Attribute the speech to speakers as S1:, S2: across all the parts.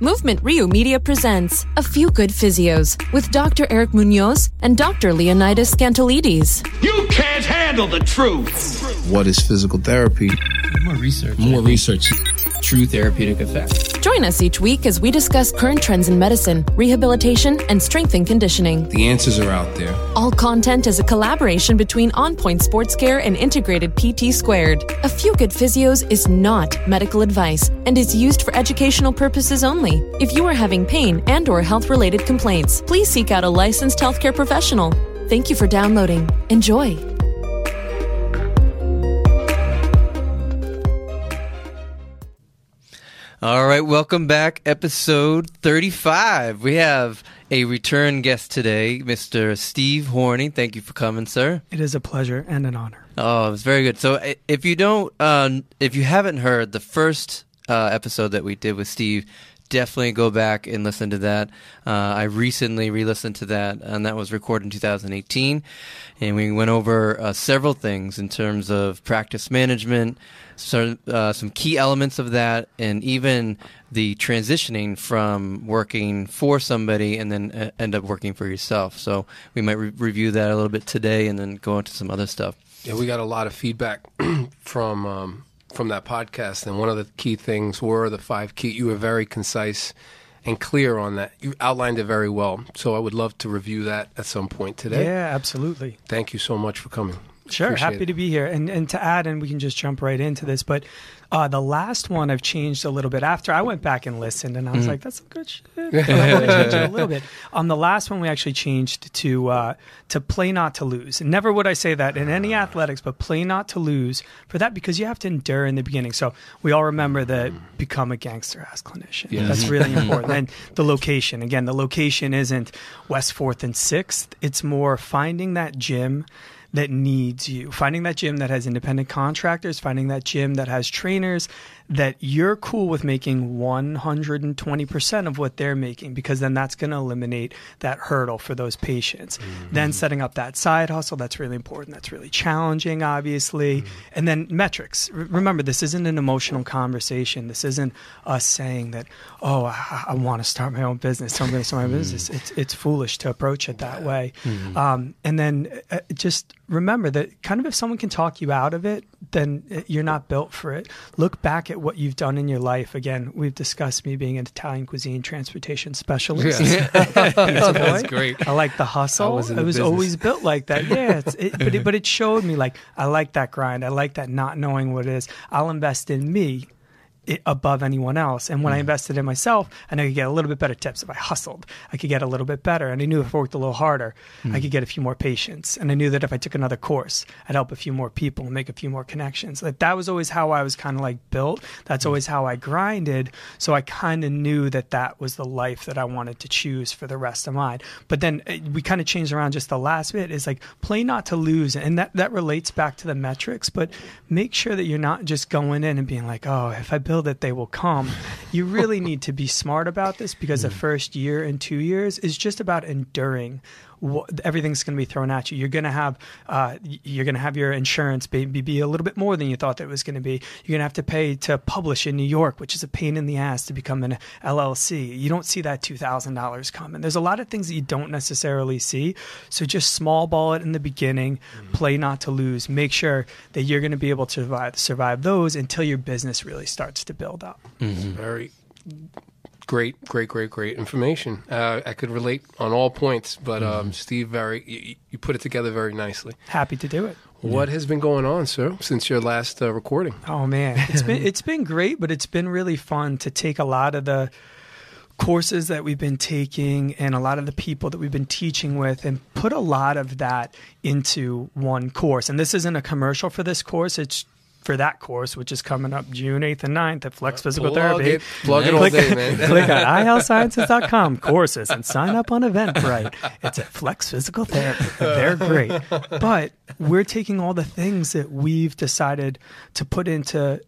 S1: Movement Rio Media presents A Few Good Physios with Dr. Eric Munoz and Dr. Leonidas Scantilides.
S2: You can't handle the truth.
S3: What is physical therapy?
S4: More research.
S5: More research. True therapeutic effect.
S1: Join us each week as we discuss current trends in medicine, rehabilitation, and strength and conditioning.
S3: The answers are out there.
S1: All content is a collaboration between On Point Sports Care and Integrated PT Squared. A Few Good Physios is not medical advice and is used for educational purposes only. If you are having pain and or health-related complaints, please seek out a licensed healthcare professional. Thank you for downloading. Enjoy.
S4: All right, welcome back. Episode 35. We have a return guest today, Mr. Steve Horney. Thank you for coming, sir.
S6: It is a pleasure and an honor.
S4: Oh, it's very good. So, if you don't, uh, if you haven't heard the first uh, episode that we did with Steve, definitely go back and listen to that. Uh, I recently re-listened to that, and that was recorded in 2018, and we went over uh, several things in terms of practice management, uh, some key elements of that, and even the transitioning from working for somebody and then uh, end up working for yourself. So we might re- review that a little bit today, and then go into some other stuff.
S5: Yeah, we got a lot of feedback from um, from that podcast, and one of the key things were the five key. You were very concise and clear on that. You outlined it very well. So I would love to review that at some point today.
S6: Yeah, absolutely.
S5: Thank you so much for coming.
S6: Sure,
S5: Appreciate
S6: happy
S5: it.
S6: to be here. And and to add, and we can just jump right into this. But uh, the last one I've changed a little bit. After I went back and listened, and I was like, "That's some good shit." But I want to change it a little bit. On the last one, we actually changed to uh, to play not to lose. And never would I say that in any athletics, but play not to lose for that because you have to endure in the beginning. So we all remember that become a gangster ass clinician. That's really important. and the location again, the location isn't West Fourth and Sixth. It's more finding that gym that needs you. Finding that gym that has independent contractors, finding that gym that has trainers that you're cool with making 120% of what they're making because then that's going to eliminate that hurdle for those patients. Then setting up that side hustle, that's really important. That's really challenging, obviously. And then metrics. R- remember, this isn't an emotional conversation. This isn't us saying that, oh, I, I want to start my own business, so I'm going to start my business. It's, it's foolish to approach it that way. Um, and then uh, just remember that kind of if someone can talk you out of it, then you're not built for it. Look back at what you've done in your life. Again, we've discussed me being an Italian cuisine transportation specialist. Pizza
S5: That's great.
S6: I like the hustle.
S5: I was
S6: was always built like that. Yeah, it's, it, but it, but it showed me like I like that grind. I like that not knowing what it is. I'll invest in me above anyone else. And when
S5: Mm.
S6: I invested in myself, I know I could get a little bit better tips. If I hustled, I could get a little bit better. And I knew if I worked a little harder,
S5: Mm.
S6: I could get a few more patients. And I knew that if I took another course, I'd help a few more people and make a few more connections. Like that was always how I was kind of like built.
S5: Mm.
S6: That's always how I grinded. So I kind of knew that that was the life that I wanted to choose for the rest of mine. But then uh, we kind of changed around just the last bit is like play not to lose. And that, that relates back to the metrics, but make sure that you're not just going in and being like, oh, if I build it, they will come. You really need to be smart about this because the hmm. first year and two years is just about enduring. What, everything's going to be thrown at you. You're going to have uh, you're going to have your insurance maybe be a little bit more than you thought that it was going to be. You're going to have to pay to publish in New York, which is a pain in the ass to become an LLC. You don't see that two thousand dollars coming. There's a lot of things that you don't necessarily see. So just small ball it in the beginning, play not to lose. Make sure that you're going to be able to survive survive those until your business really starts to build up.
S5: Very great, great, great, great information. Uh, I could relate on all points, but um, Steve, very you, you put it together very nicely.
S6: Happy to do it.
S5: What has been going on, sir, since your last uh, recording?
S6: Oh man, it's been it's been great, but it's been really fun to take a lot of the courses that we've been taking and a lot of the people that we've been teaching with and put a lot of that into one course. And this isn't a commercial for this course, it's for that course, which is coming up June 8th and 9th at Flex uh, Physical
S5: Plug
S6: Therapy.
S5: it, plug it all
S6: click,
S5: day, man.
S6: click on ihealthsciences.com courses and sign up on Eventbrite. It's at Flex Physical Therapy. They're great. But we're taking all the things that we've decided to put into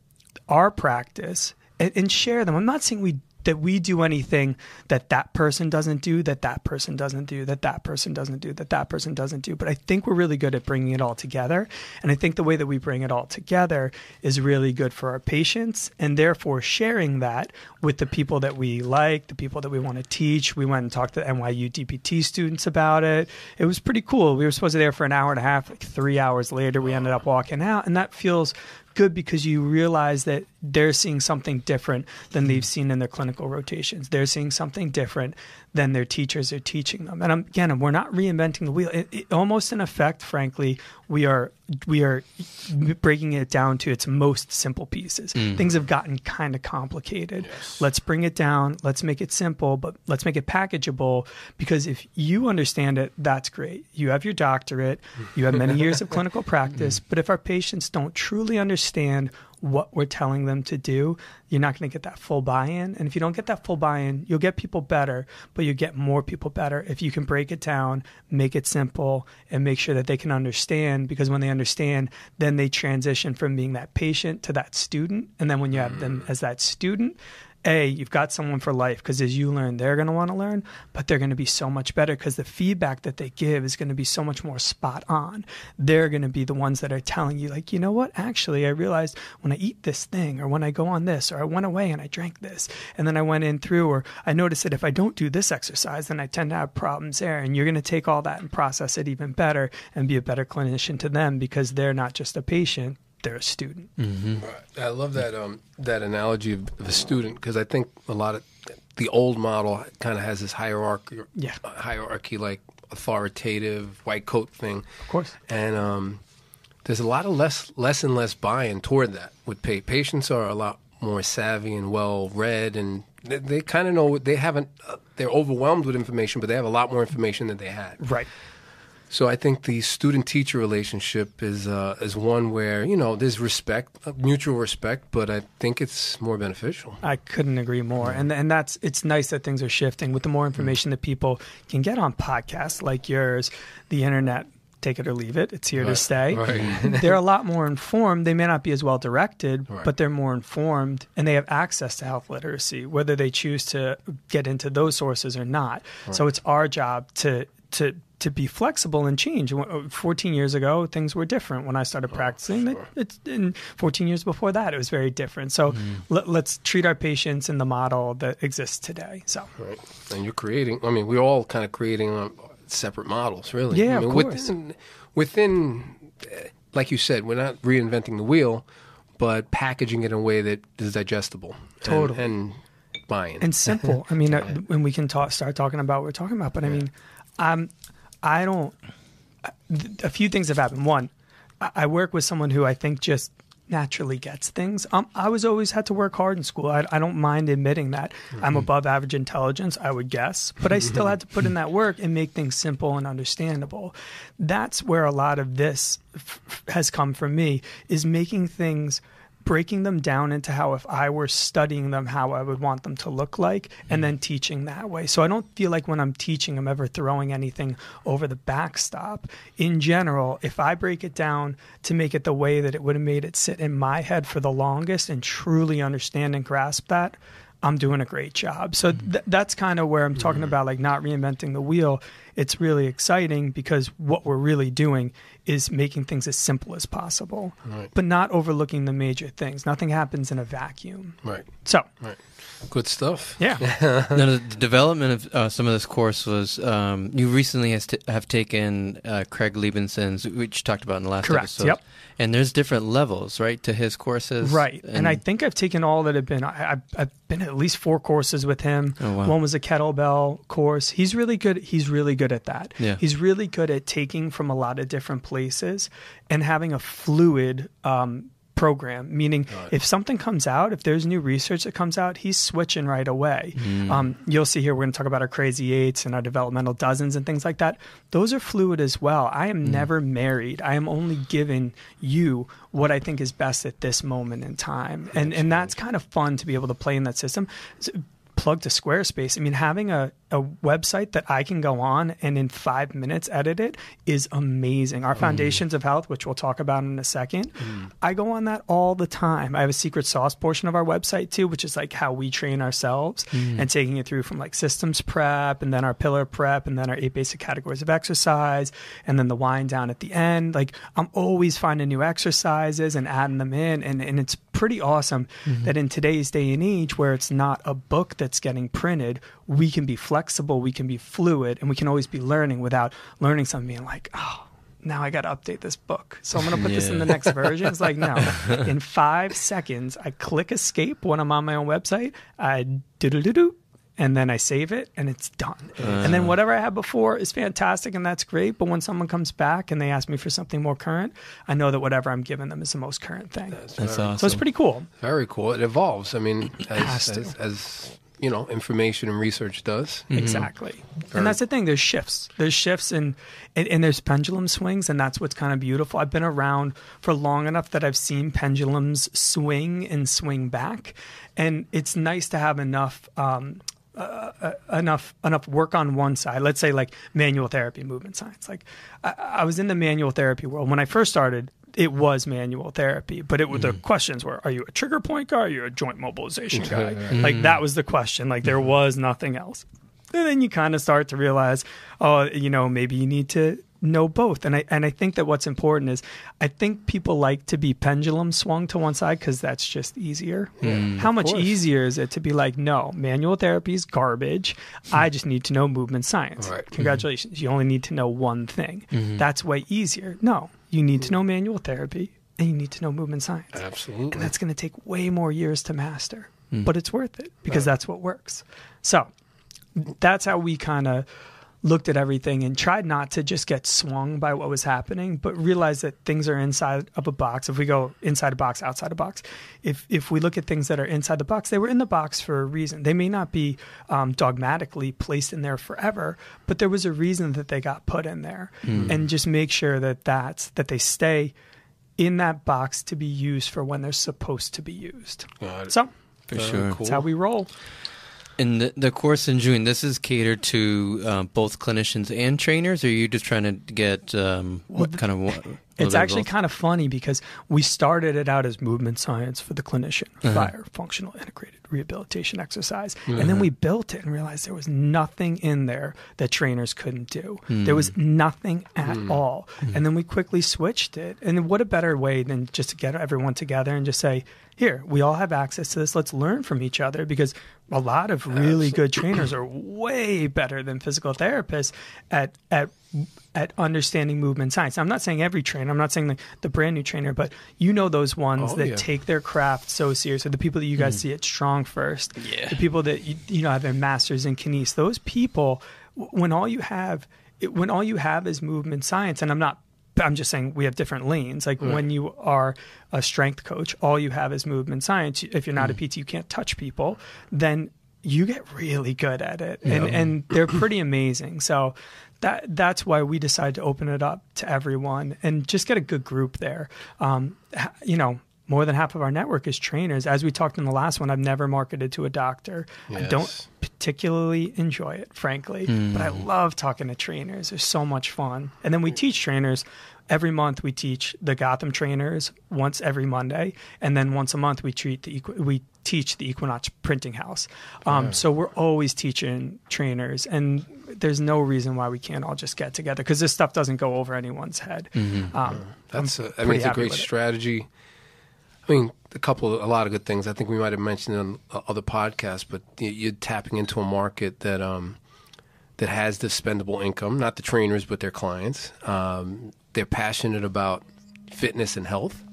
S6: our practice and, and share them. I'm not saying we that we do anything that that person doesn't do, that that person doesn't do, that that person doesn't do, that that person doesn't do. But I think we're really good at bringing it all together. And I think the way that we bring it all together is really good for our patients and therefore sharing that with the people that we like, the people that we want to teach. We went and talked to NYU DPT students about it. It was pretty cool. We were supposed to be there for an hour and a half, like three hours later, we ended up walking out. And that feels good because you realize that they're seeing something different than they've seen in their clinical rotations. They're seeing something different than their teachers are teaching them. And again, we're not reinventing the wheel. It, it, almost in effect, frankly, we are we are breaking it down to its most simple pieces. Mm. Things have gotten kind of complicated. Yes. Let's bring it down. Let's make it simple, but let's make it packageable. Because if you understand it, that's great. You have your doctorate. You have many years of clinical practice. But if our patients don't truly understand what we're telling them to do, you're not going to get that full buy in. And if you don't get that full buy in, you'll get people better, but you get more people better if you can break it down, make it simple, and make sure that they can understand. Because when they understand, then they transition from being that patient to that student. And then when you have them mm. as that student, a, you've got someone for life because as you learn, they're going to want to learn, but they're going to be so much better because the feedback that they give is going to be so much more spot on. They're going to be the ones that are telling you, like, you know what? Actually, I realized when I eat this thing, or when I go on this, or I went away and I drank this, and then I went in through, or I noticed that if I don't do this exercise, then I tend to have problems there. And you're going to take all that and process it even better and be a better clinician to them because they're not just a patient, they're a student.
S5: Mm-hmm. I love that um, that analogy of, of a student because I think a lot of the old model kind of has this hierarchy,
S6: yeah.
S5: hierarchy like authoritative white coat thing,
S6: of course,
S5: and um, there's a lot of less less and less buy-in toward that. With pay. patients are a lot more savvy and well read, and they, they kind of know they haven't. Uh, they're overwhelmed with information, but they have a lot more information than they had.
S6: Right.
S5: So I think the student teacher relationship is uh, is one where you know there's respect, uh, mutual respect, but I think it's more beneficial.
S6: I couldn't agree more, and and that's it's nice that things are shifting with the more information that people can get on podcasts like yours, the internet. Take it or leave it. It's here
S5: right.
S6: to stay.
S5: Right.
S6: they're a lot more informed. They may not be as well directed, right. but they're more informed and they have access to health literacy, whether they choose to get into those sources or not. So it's our job to to to be flexible and change. Uh, 14 years ago, things were different when I started oh, practicing. Sure. It's in 14 years before that, it was very different. So mm. let, us treat our patients in the model that exists today. So
S5: right, and you're creating. I mean, we're all kind of creating uh, separate models, really.
S6: Yeah,
S5: I mean,
S6: of course.
S5: Within, within, uh, like you said, we're not reinventing the wheel, but packaging it in a way that is digestible.
S6: Totally.
S5: And, and buying
S6: and simple. I mean, yeah. when we can talk, start talking about what we're talking about. But I mean, I'm I don't. A few things have happened. One, I work with someone who I think just naturally gets things. Um, I was always had to work hard in school. I, I don't mind admitting that. Mm-hmm. I'm above average intelligence, I would guess, but I still had to put in that work and make things simple and understandable. That's where a lot of this f- has come from me is making things breaking them down into how if I were studying them, how I would want them to look like, and hmm. then teaching that way. So I don't feel like when I'm teaching, I'm ever throwing anything over the backstop. In general, if I break it down to make it the way that it would have made it sit in my head for the longest and truly understand and grasp that, I'm doing a great job. So mm-hmm. th- that's kind of where I'm talking mm-hmm. about like not reinventing the wheel. It's really exciting because what we're really doing is making things as simple as possible,
S5: right.
S6: but not overlooking the major things. Nothing happens in a vacuum.
S5: Right.
S6: So,
S5: right. Good stuff.
S6: Yeah.
S4: now, the development of uh, some of this course was um, you recently t- have taken uh, Craig Liebenson's, which you talked about in the last
S6: Correct.
S4: episode.
S6: Yep.
S4: And there's different levels, right, to his courses.
S6: Right. And, and I think I've taken all that have been. I, have I've been at least four courses with him.
S4: Oh, wow.
S6: One was a kettlebell course. He's really good. He's really good at that.
S4: Yeah.
S6: He's really good at taking from a lot of different places and having a fluid um, program, meaning right. if something comes out, if there's new research that comes out, he's switching right away. Mm. Um, you'll see here, we're going to talk about our crazy eights and our developmental dozens and things like that. Those are fluid as well. I am mm. never married. I am only giving you what I think is best at this moment in time. And, and that's kind of fun to be able to play in that system plug to Squarespace. I mean, having a, a website that I can go on and in five minutes edit it is amazing. Our mm. Foundations of Health, which we'll talk about in a second, mm. I go on that all the time. I have a secret sauce portion of our website too, which is like how we train ourselves mm. and taking it through from like systems prep and then our pillar prep and then our eight basic categories of exercise and then the wind down at the end. Like I'm always finding new exercises and adding them in. And, and it's pretty awesome mm-hmm. that in today's day and age where it's not a book that's getting printed, we can be flexible, we can be fluid, and we can always be learning without learning something being like, oh, now I got to update this book. So I'm going to put this in the next version. It's like, no. In five seconds, I click escape when I'm on my own website. I do do do do. And then I save it and it's done. and then uh. whatever I had before is fantastic and that's great. But when someone comes back and they ask me for something more current, I know that whatever I'm giving them is the most current thing.
S4: That's awesome.
S6: So it's pretty cool.
S5: Very cool. It evolves. I mean,
S6: has
S5: as,
S6: to.
S5: as, as you know, information and research does.
S6: Exactly. And that's the thing. There's shifts. There's shifts and, and and there's pendulum swings, and that's what's kind of beautiful. I've been around for long enough that I've seen pendulums swing and swing back, and it's nice to have enough. Um, uh, uh, enough enough work on one side. Let's say like manual therapy, movement science. Like I, I was in the manual therapy world when I first started. It was manual therapy, but it was the mm. questions were: Are you a trigger point guy? Are you a joint mobilization guy? Mm-hmm. Like that was the question. Like there mm-hmm. was nothing else. And then you kind of start to realize, oh, you know, maybe you need to know both. And I and I think that what's important is, I think people like to be pendulum swung to one side because that's just easier. Mm, How much
S5: course.
S6: easier is it to be like, no, manual therapy is garbage. Hmm. I just need to know movement science.
S5: Right. Mm-hmm.
S6: Congratulations, you only need to know one thing. That's way easier. No, you need to know manual therapy and you need to know movement science.
S5: Absolutely.
S6: And that's going to take way more years to master, hmm. but it's worth it because that's what works. So that's how we kind of looked at everything and tried not to just get swung by what was happening, but realize that things are inside of a box. If we go inside a box, outside a box, if if we look at things that are inside the box, they were in the box for a reason. They may not be um, dogmatically placed in there forever, but there was a reason that they got put in there, and just make sure that that's that they stay in that box to be used for when they're supposed to be used.
S5: Got it.
S6: So
S4: For
S5: Very
S4: sure.
S5: cool.
S6: that's how we roll.
S4: And the, the course in June, this is catered to uh, both clinicians and trainers, or are you just trying to get um, what kind of what?
S6: It's actually kind of funny because we started it out as movement science for the clinician, uh-huh. fire, functional integrated rehabilitation exercise. And then uh-huh. we built it and realized there was nothing in there that trainers couldn't do. Hmm. There was nothing at hmm. all. Hmm. And then we quickly switched it. And what a better way than just to get everyone together and just say, here, we all have access to this. Let's learn from each other because a lot of really good trainers are way better than physical therapists at at at understanding movement science. I'm not saying every trainer. I'm not saying the, the brand new trainer, but you know those ones
S5: Oh,
S6: that
S5: yeah.
S6: take their craft so seriously. The people that you guys hmm. see at Strong First,
S4: Yeah.
S6: the people that you, you know have their masters in kines. Those people, when all you have, it- when all you have is movement science, and I'm not. I'm just saying we have different lanes. Like when you are a strength coach, all you have is movement science. If you're not a PT, you can't touch people. Then you get really good at it, and and they're pretty amazing. So that that's why we decided to open it up to everyone and just get a good group there. Um, you know, more than half of our network is trainers. As we talked in the last one, I've never marketed to a doctor. I don't particularly enjoy it, frankly, but I love talking to trainers. They're so much fun. And then we teach trainers. Every month we teach the Gotham trainers once every Monday, and then once a month we treat the we teach the Equinox Printing House. Um, So we're always teaching trainers, and there's no reason why we can't all just get together because this stuff doesn't go over anyone's head. Um,
S5: That's
S6: I'm
S5: a, I mean, it's a great
S6: strategy. it.
S5: I mean, a couple, a lot of good things. I think we might have mentioned on other podcasts, but you- you're tapping into a market that um, that has the spendable income. Not the trainers, but their clients. Um, they're passionate about fitness and health,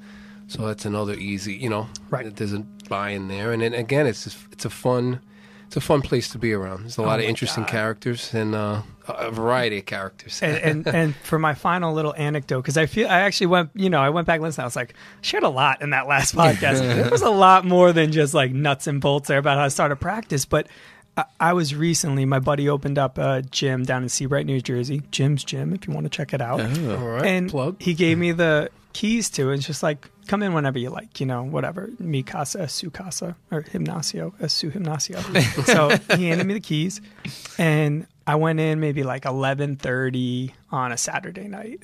S5: so that's another easy. You know,
S6: Right.
S5: There's a buy-in there, and then again, it's just, it's a fun. It's a fun place to be around. There's a lot of
S6: Oh
S5: interesting
S6: God.
S5: characters and uh, a variety of characters.
S6: and, and and for my final little anecdote, because I feel I actually went, you know, I went back and listened. I was like, I shared a lot in that last podcast. there was a lot more than just like nuts and bolts there about how I started practice. But I, I was recently, my buddy opened up a gym down in Seabright, New Jersey. Jim's Gym, if you want to check it out.
S5: All right,
S6: and
S5: plug.
S6: he gave me the keys to it. It's just like come in whenever you like, you know, whatever. Mi casa es su casa or gimnasio es su gimnasio. so he handed me the keys and I went in maybe like 11:30 on a Saturday night.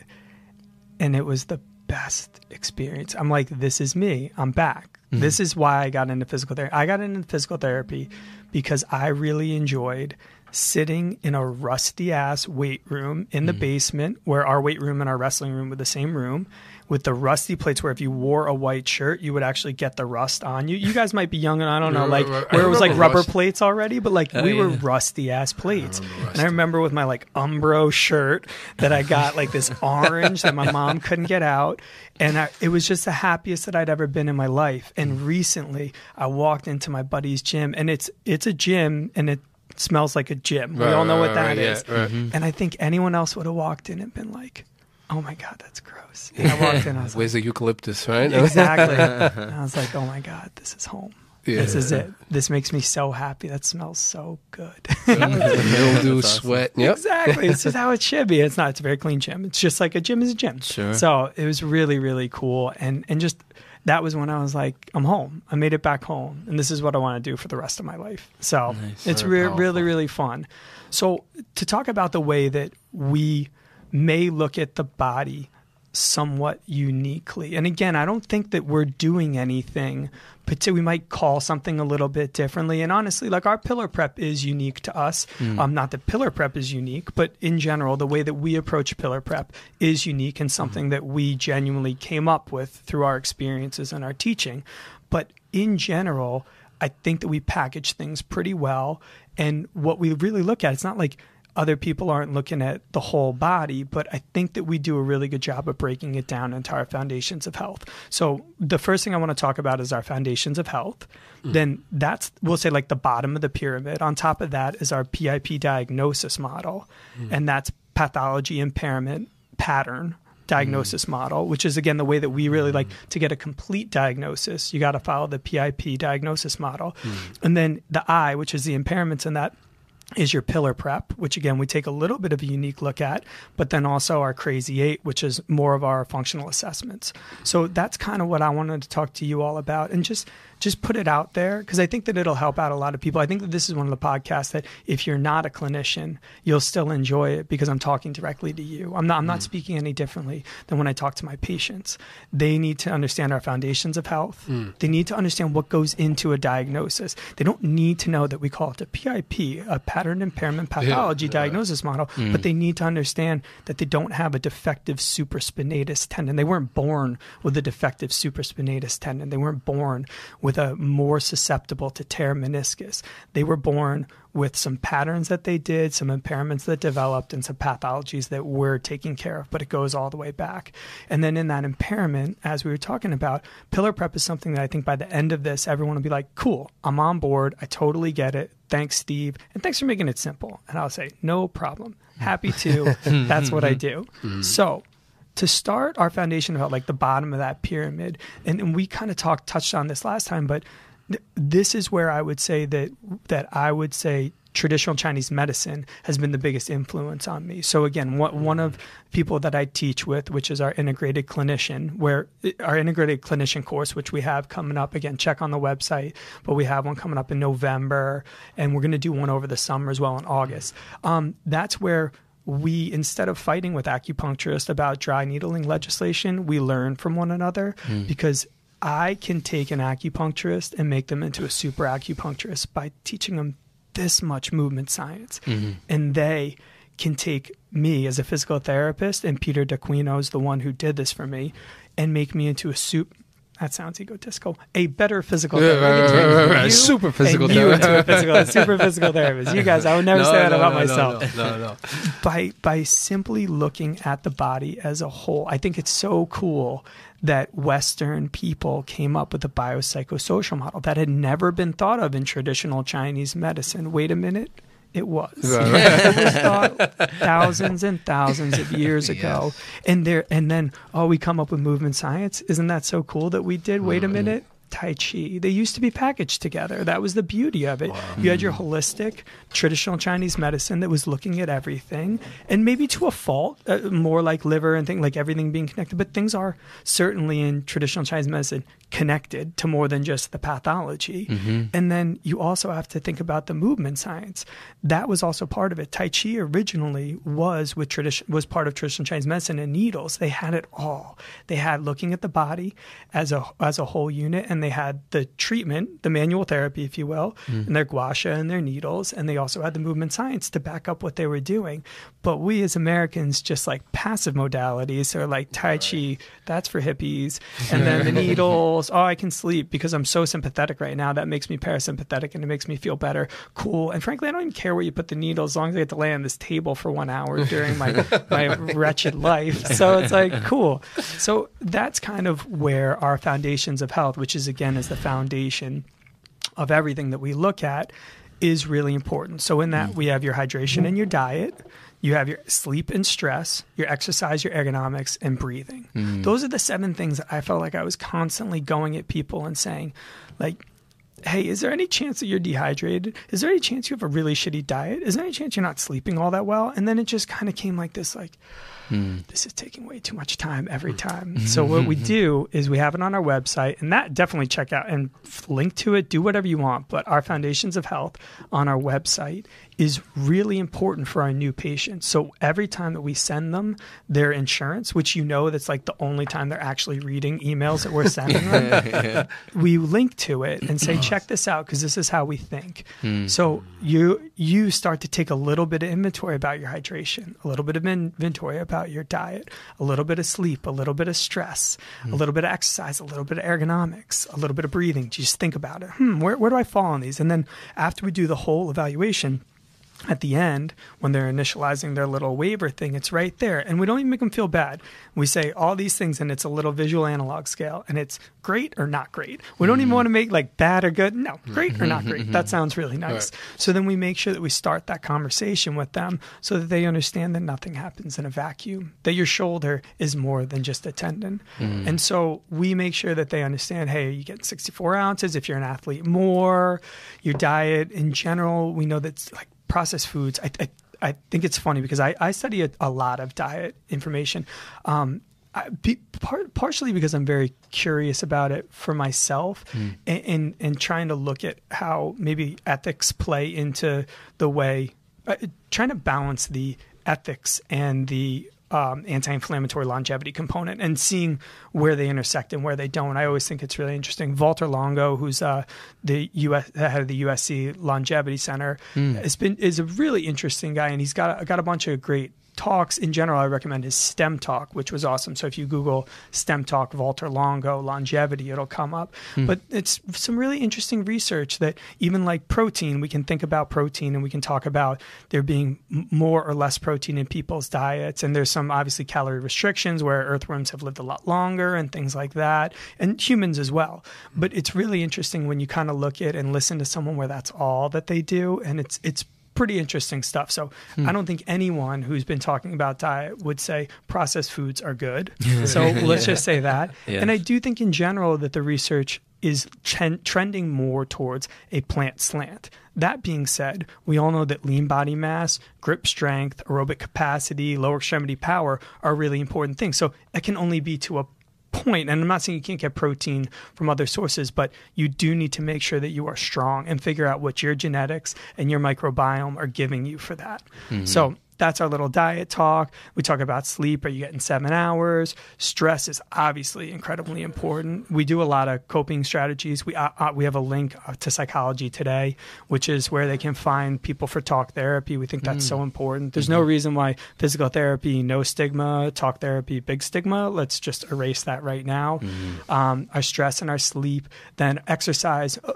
S6: And it was the best experience. I'm like this is me. I'm back. Mm-hmm. This is why I got into physical therapy. I got into physical therapy because I really enjoyed sitting in a rusty ass weight room in the basement where our weight room and our wrestling room were the same room with the rusty plates where if you wore a white shirt you would actually get the rust on you. You guys might be young and I don't know like.
S5: I
S6: where it was like rubber
S5: rust.
S6: plates already but like we were rusty ass plates. and I remember with my like Umbro shirt that I got like this orange that my mom couldn't get out and I, it was just the happiest that I'd ever been in my life. And recently I walked into my buddy's gym and it's it's a gym and it smells like a gym. we all know
S5: right,
S6: what that
S5: right,
S6: is.
S5: yeah, right.
S6: And I think anyone else would have walked in and been like, "Oh my god, that's gross." And I walked in, I was like,
S5: Where's the eucalyptus, right?
S6: exactly. and I was like, "Oh my god, this is home. This is it. This makes me so happy. That smells so good." Mm-hmm.
S5: Mildew, sweat. Yep.
S6: exactly. This is how it should be. It's not. It's a very clean gym. It's just like a gym is a gym.
S4: Sure.
S6: So it was really, really cool, and and just that was when I was like, I'm home. I made it back home, and this is what I want to do for the rest of my life. So it's re- really, really fun. So to talk about the way that we may look at the body somewhat uniquely. And again, I don't think that we're doing anything, but we might call something a little bit differently. And honestly, like our pillar prep is unique to us. Um, not that pillar prep is unique, but in general, the way that we approach pillar prep is unique and something that we genuinely came up with through our experiences and our teaching. But in general, I think that we package things pretty well. And what we really look at, it's not like other people aren't looking at the whole body, but I think that we do a really good job of breaking it down into our foundations of health. So the first thing I want to talk about is our foundations of health. Mm. Then that's we'll say like the bottom of the pyramid. On top of that is our PIP diagnosis model, mm. and that's pathology impairment pattern diagnosis mm. model, which is again the way that we really like to get a complete diagnosis. You got to follow the PIP diagnosis model. And then the I, which is the impairments in that is your pillar prep, which again we take a little bit of a unique look at, but then also our crazy eight, which is more of our functional assessments. So that's kind of what I wanted to talk to you all about and just just put it out there because I think that it'll help out a lot of people. I think that this is one of the podcasts that if you're not a clinician, you'll still enjoy it because I'm talking directly to you. I'm not I'm not mm. speaking any differently than when I talk to my patients. They need to understand our foundations of health. Mm. They need to understand what goes into a diagnosis. They don't need to know that we call it a PIP, a pattern impairment pathology diagnosis model, but mm. they need to understand that they don't have a defective supraspinatus tendon. They weren't born with a defective supraspinatus tendon. They weren't born with a more susceptible to tear meniscus. They were born with some patterns that they did, some impairments that developed, and some pathologies that we're taking care of, but it goes all the way back. And then in that impairment, as we were talking about, pillar prep is something that I think by the end of this, everyone will be like, cool, I'm on board. I totally get it. Thanks, Steve. And thanks for making it simple. And I'll say, no problem. Happy to. That's what I do. Mm-hmm. So, to start our foundation about like the bottom of that pyramid and, and we kind of talked touched on this last time but th- this is where i would say that that i would say traditional chinese medicine has been the biggest influence on me. So again one, one of people that i teach with which is our integrated clinician where our integrated clinician course which we have coming up again check on the website but we have one coming up in november and we're going to do one over the summer as well in august. Um, that's where we instead of fighting with acupuncturists about dry needling legislation, we learn from one another because I can take an acupuncturist and make them into a super acupuncturist by teaching them this much movement science. Mm-hmm. And they can take me as a physical therapist, and Peter D'Aquino is the one who did this for me, and make me into a soup. That sounds egotistical. A better physical
S5: Yeah,
S6: therapist.
S5: right, right, right, right.
S6: You
S5: Super physical
S6: you
S5: therapist.
S6: into a physical, super physical therapist. You guys, I would never say that about myself
S5: No, no, no.
S6: by by simply looking at the body as a whole. I think it's so cool that Western people came up with a biopsychosocial model that had never been thought of in traditional Chinese medicine. Wait a minute. It was. it was thought thousands and thousands of years ago. And there and then oh we come up with movement science. Isn't that so cool that we did? Wait a minute. Tai Chi. They used to be packaged together. That was the beauty of it. You had your holistic, traditional Chinese medicine that was looking at everything, and maybe to a fault, uh, more like liver and things like everything being connected. But things are certainly in traditional Chinese medicine connected to more than just the pathology. Mm-hmm. And then you also have to think about the movement science. That was also part of it. Tai Chi originally was with tradition was part of traditional Chinese medicine and needles. They had it all. They had looking at the body as a as a whole unit, and they had the treatment, the manual therapy, if you will, mm. and their gua sha and their needles, and they also had the movement science to back up what they were doing. But we as Americans just like passive modalities, or like Tai Chi, that's for hippies, and then the needles. Oh, I can sleep because I'm so sympathetic right now. That makes me parasympathetic, and it makes me feel better. Cool. And frankly, I don't even care where you put the needle as long as I get to lay on this table for one hour during my my wretched life. So it's like cool. So that's kind of where our foundations of health, which is again is the foundation of everything that we look at, is really important. So in that mm. we have your hydration and your diet. You have your sleep and stress, your exercise, your ergonomics, and breathing. Mm. Those are the seven things that I felt like I was constantly going at people and saying, like, hey, is there any chance that you're dehydrated? Is there any chance you have a really shitty diet? Is there any chance you're not sleeping all that well? And then it just kind of came like this, like, Hmm. this is taking way too much time every hmm. time. Hmm. So what we do is we have it on our website, and that definitely check out and link to it. Do whatever you want, but our Foundations of Health on our website is really important for our new patients. So every time that we send them their insurance, which you know that's like the only time they're actually reading emails that we're sending them, we link to it and say, check this out because this is how we think. So you you start to take a little bit of inventory about your hydration, a little bit of inventory about your diet, a little bit of sleep, a little bit of stress, a little bit of exercise, a little bit of ergonomics, a little bit of breathing. Just think about it. Hmm, where where do I fall on these? And then after we do the whole evaluation, at the end, when they're initializing their little waiver thing, it's right there. And we don't even make them feel bad. We say all these things, and it's a little visual analog scale, and it's great or not great. We don't even mm. want to make like bad or good. No, mm. great or not great. That sounds really nice. So then we make sure that we start that conversation with them so that they understand that nothing happens in a vacuum, that your shoulder is more than just a tendon. Mm. And so we make sure that they understand hey, you get 64 ounces if you're an athlete, more. Your diet in general, we know that's like processed foods. I, I, I think it's funny because I, I study a, a lot of diet information. Um, I, be, part, partially because I'm very curious about it for myself and, and, and trying to look at how maybe ethics play into the way, uh, trying to balance the ethics and the um, anti-inflammatory longevity component and seeing where they intersect and where they don't. I always think it's really interesting. Walter Longo, who's uh, the US head of the USC Longevity Center, has been is a really interesting guy, and he's got got a bunch of great talks in general i recommend his stem talk which was awesome. So if you google stem talk walter longo longevity it'll come up. Hmm. But it's some really interesting research that even like protein we can think about protein and we can talk about there being more or less protein in people's diets. And there's some obviously calorie restrictions where earthworms have lived a lot longer and things like that and humans as well. Hmm. But it's really interesting when you kind of look at and listen to someone where that's all that they do and it's it's pretty interesting stuff. So hmm. I don't think anyone who's been talking about diet would say processed foods are good. so let's just say that.
S4: Yes.
S6: And I do think in general that the research is chen- trending more towards a plant slant. That being said, we all know that lean body mass, grip strength, aerobic capacity, lower extremity power are really important things. So it can only be to a point and i'm not saying you can't get protein from other sources but you do need to make sure that you are strong and figure out what your genetics and your microbiome are giving you for that. Mm-hmm. So that's our little diet talk. We talk about sleep. Are you getting seven hours? Stress is obviously incredibly important. We do a lot of coping strategies. We uh, uh, we have a link uh, to Psychology Today, which is where they can find people for talk therapy. We think that's so important. There's no reason why physical therapy, no stigma, talk therapy, big stigma. Let's just erase that right now. Um, our stress and our sleep, then exercise. Uh,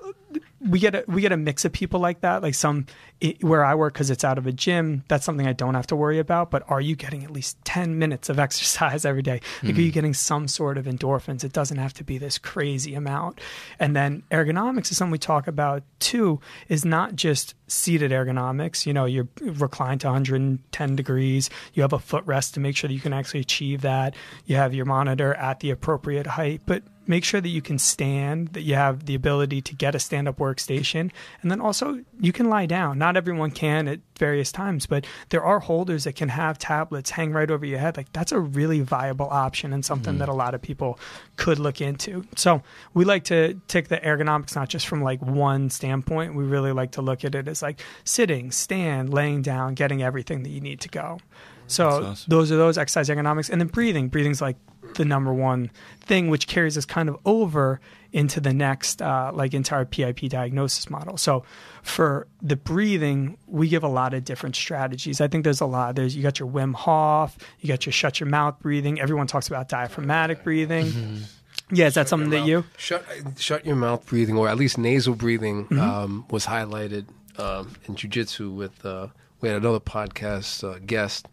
S6: we get a we get a mix of people like that. Like some i where I work because it's out of a gym. That's something I don't have to worry about. But are you getting at least ten minutes of exercise every day? Like, are you mm-hmm. getting some sort of endorphins? It doesn't have to be this crazy amount. And then ergonomics is something we talk about too. Is not just seated ergonomics. You know, you're reclined to 110 degrees. You have a footrest to make sure that you can actually achieve that. You have your monitor at the appropriate height, but make sure that you can stand, that you have the ability to get a stand up workstation, and then also you can lie down. Not everyone can at various times, but there are holders that can have tablets hang right over your head. Like that's a really viable option and something mm-hmm. that a lot of people could look into. So we like to take the ergonomics not just from like one standpoint. We really like to look at it as like sitting, stand, laying down, getting everything that you need to go. So
S4: awesome.
S6: those are those exercise ergonomics, and then breathing. Breathing's like the number one thing, which carries us kind of over into the next, uh, like into our PIP diagnosis model. So for the breathing, we give a lot of different strategies. I think there's a lot. There's you got your Wim Hof, you got your shut your mouth breathing. Everyone talks about diaphragmatic breathing. Yeah, is that something that you?
S5: Shut shut your mouth breathing, or at least nasal breathing,
S6: Mm-hmm.
S5: um, was highlighted um, in jujitsu. With uh, we had another podcast uh, guest,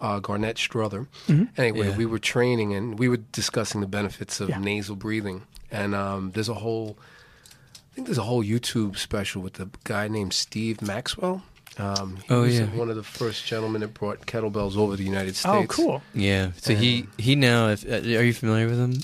S5: uh, Garnett Strother.
S6: Mm-hmm.
S5: Anyway,
S4: Yeah.
S5: we were training and we were discussing the benefits of
S6: Yeah.
S5: nasal breathing. And um, there's a whole, I think there's a whole YouTube special with a guy named Steve Maxwell. Um, he
S4: Oh,
S5: was
S4: yeah.
S5: one of the first gentlemen that brought kettlebells over to the United States.
S6: Oh, cool.
S4: Yeah. So he he now. If, uh, are you familiar with him?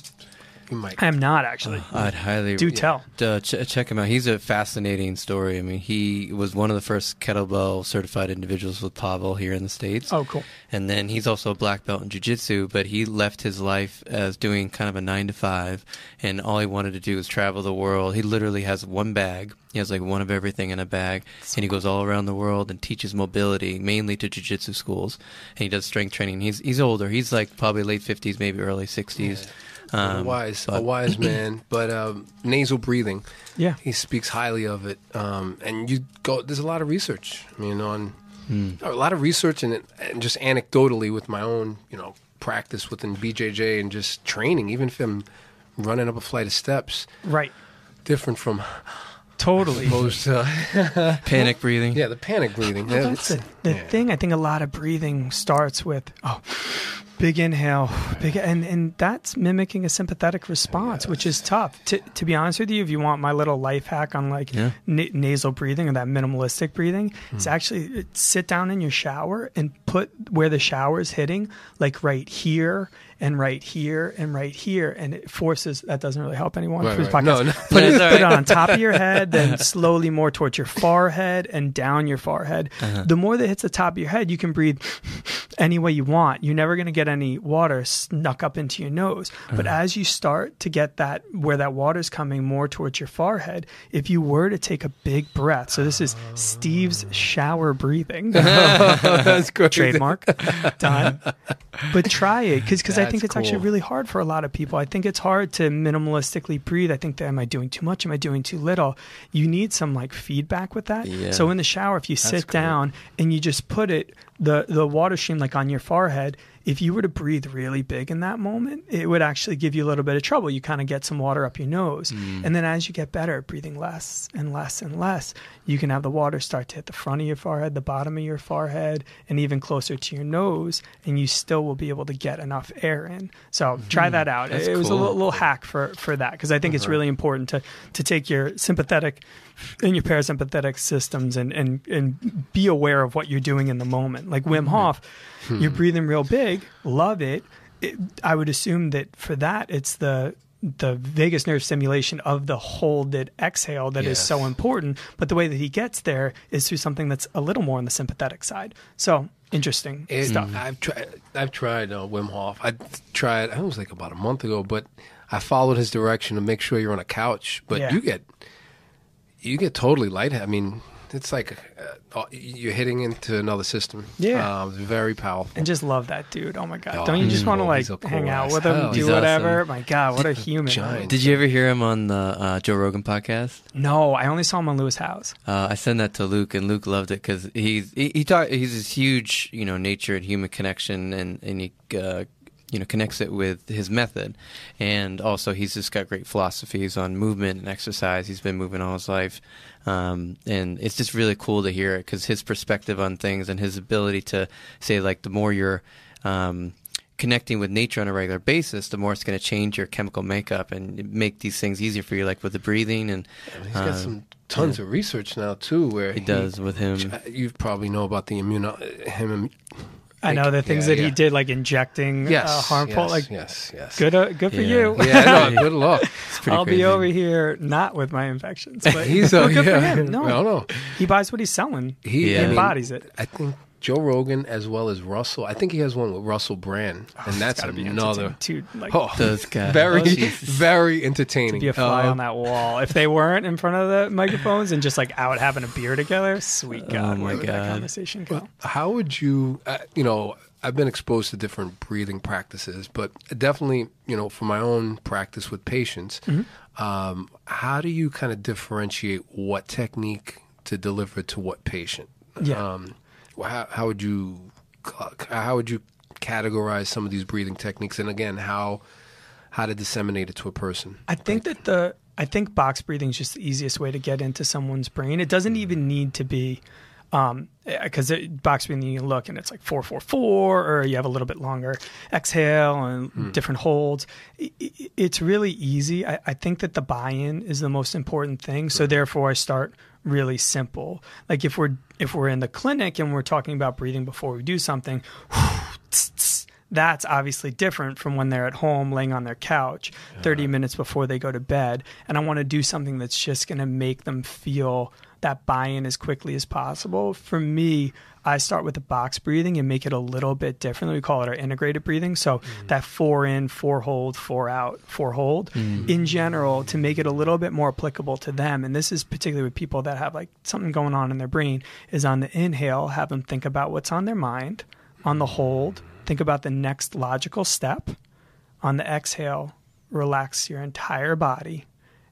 S5: You might.
S6: I am not actually.
S4: I'd highly
S6: Do tell.
S4: Uh, ch- check him out. He's a fascinating story. I mean, he was one of the first kettlebell certified individuals with Pavel here in the states.
S6: Oh, cool.
S4: And then he's also a black belt in jiu-jitsu, but he left his life as doing kind of a 9 to 5 and all he wanted to do was travel the world. He literally has one bag. He has like one of everything in a bag and he goes all around the world and teaches mobility mainly to jiu-jitsu schools. And he does strength training. He's he's older. He's like probably late 50s, maybe early 60s.
S5: a
S4: Um,
S5: wise, a wise man, but um, nasal breathing.
S6: Yeah.
S5: he speaks highly of it. Um, and you go, there's a lot of research. I mean, on a lot of research and, and just anecdotally with my own, you know, practice within BJJ and just training. Even if I'm running up a flight of steps,
S6: Right.
S5: different from
S6: Totally.
S5: opposed to
S4: panic breathing.
S5: yeah, the panic breathing. Yeah,
S6: That's the, the
S5: yeah.
S6: thing. I think a lot of breathing starts with oh, big inhale, big, and and that's mimicking a sympathetic response, which is tough. To to be honest with you, if you want my little life hack on like
S4: Yeah.
S6: na- nasal breathing or that minimalistic breathing,
S5: Hmm.
S6: it's actually uh, sit down in your shower and put where the shower is hitting, like right here and right here and right here, and it forces. That doesn't really help anyone
S5: Right, right. No, no.
S6: Put, it,
S4: That's
S6: put it on top of your head, then slowly more towards your forehead and down your forehead.
S5: Uh-huh.
S6: The more that hits the top of your head, you can breathe any way you want. You're never going to get any water snuck up into your nose. But
S5: Uh-huh.
S6: as you start to get that, where that water's coming more towards your forehead, if you were to take a big breath, so this is Steve's shower breathing.
S5: That's great.
S6: trademark done but try it because i think
S5: That's
S6: it's actually really hard for a lot of people i think it's hard to minimalistically breathe i think that am i doing too much am i doing too little you need some like feedback with that
S4: Yeah.
S6: so in the shower if you sit
S4: cool.
S6: down and you just put it the the water stream like on your forehead if you were to breathe really big in that moment it would actually give you a little bit of trouble you kind of get some water up your nose
S4: Mm.
S6: and then as you get better at breathing less and less and less you can have the water start to hit the front of your forehead the bottom of your forehead and even closer to your nose and you still will be able to get enough air in so try that out
S4: Mm-hmm. That's
S6: it was a little, little hack for for that because i think
S4: Uh-huh.
S6: it's really important to to take your sympathetic and your parasympathetic systems and and and be aware of what you're doing in the moment like
S4: Mm-hmm.
S6: wim hof
S4: Hmm.
S6: you're breathing real big love it. it i would assume that for that it's the the vagus nerve stimulation of the holded exhale that is
S5: Yes.
S6: so important but the way that he gets there is through something that's a little more on the sympathetic side so interesting
S5: It-
S6: stuff
S5: I've tried. I've tried uh, Wim Hof. I tried. I was like about a month ago, but I followed his direction to make sure you're on a couch. But
S6: Yeah.
S5: you get you get totally light. I mean, it's like uh, you're hitting into another system.
S6: Yeah.
S5: uh, very powerful.
S6: and just love that dude oh my god
S5: Oh,
S6: don't you just want to like
S5: cool
S6: hang out with him
S5: hell.
S6: do
S4: He's
S6: whatever
S4: awesome.
S6: my god what a human
S5: Giant.
S4: Did you ever hear him on the uh, Joe Rogan podcast?
S6: no i only saw him on Lewis Howes
S4: Uh, I sent that to Luke, and Luke loved it because he's he, he talk, he's this huge you know nature and human connection, and and he uh, you know connects it with his method, and also he's just got great philosophies on movement and exercise. He's been moving all his life, um, and it's just really cool to hear it because his perspective on things and his ability to say like the more you're. Um, connecting with nature on a regular basis, the more it's going to change your chemical makeup and make these things easier for you, like with the breathing and
S5: He's got
S4: uh,
S5: some tons of research now too, where
S4: he does with him.
S5: You probably know about the immuno him
S6: I know the things
S5: Yeah,
S6: that he did, like injecting
S5: Yes,
S6: uh, harmful.
S5: yes,
S6: like
S5: yes, yes.
S6: good, uh, good for
S4: Yeah.
S6: you.
S5: Yeah, no, good luck.
S6: I'll
S4: crazy.
S6: be over here not with my infections, but
S5: He's uh,
S6: good
S5: yeah.
S6: for him. No,
S5: I don't
S6: he buys what he's selling.
S5: He
S4: Yeah.
S5: I mean,
S6: embodies it.
S5: I think Joe Rogan as well as Russell. I think he has one with Russell Brand, and that's
S6: Gotta
S5: another.
S6: Dude, like
S5: Oh,
S4: Those guys.
S5: very,
S4: Oh,
S5: very entertaining.
S6: be a fly
S5: Uh,
S6: on that wall. If they weren't in front of the microphones and just like out having a beer together, sweet God,
S4: my
S6: where would that
S4: God.
S6: conversation go?
S5: How would you, uh, you know, I've been exposed to different breathing practices, but definitely, you know, for my own practice with patients,
S6: Mm-hmm.
S5: um, how do you kind of differentiate what technique to deliver to what patient?
S6: Yeah.
S5: Um, well, how, how would you, uh, how would you categorize some of these breathing techniques, and again, how how to disseminate it to a person?
S6: I think that the I think box breathing is just the easiest way to get into someone's brain. It doesn't mm-hmm. even need to be um, eh, because box breathing you look and it's like four four four, or you have a little bit longer exhale and hmm. different holds. I- I- It's really easy. I, I think that the buy-in is the most important thing. So therefore, I start really simple. Like if we're if we're in the clinic and we're talking about breathing before we do something. that's obviously different from when they're at home laying on their couch 30 minutes before they go to bed and i want to do something that's just going to make them feel that buy-in as quickly as possible for me i start with the box breathing and make it a little bit different. We call it our integrated breathing. So mm. that four in four hold four out four hold. Mm. In general to make it a little bit more applicable to them. And this is particularly with people that have like something going on in their brain is on the inhale have them think about what's on their mind. On the hold, think about the next logical step. On the exhale, relax your entire body.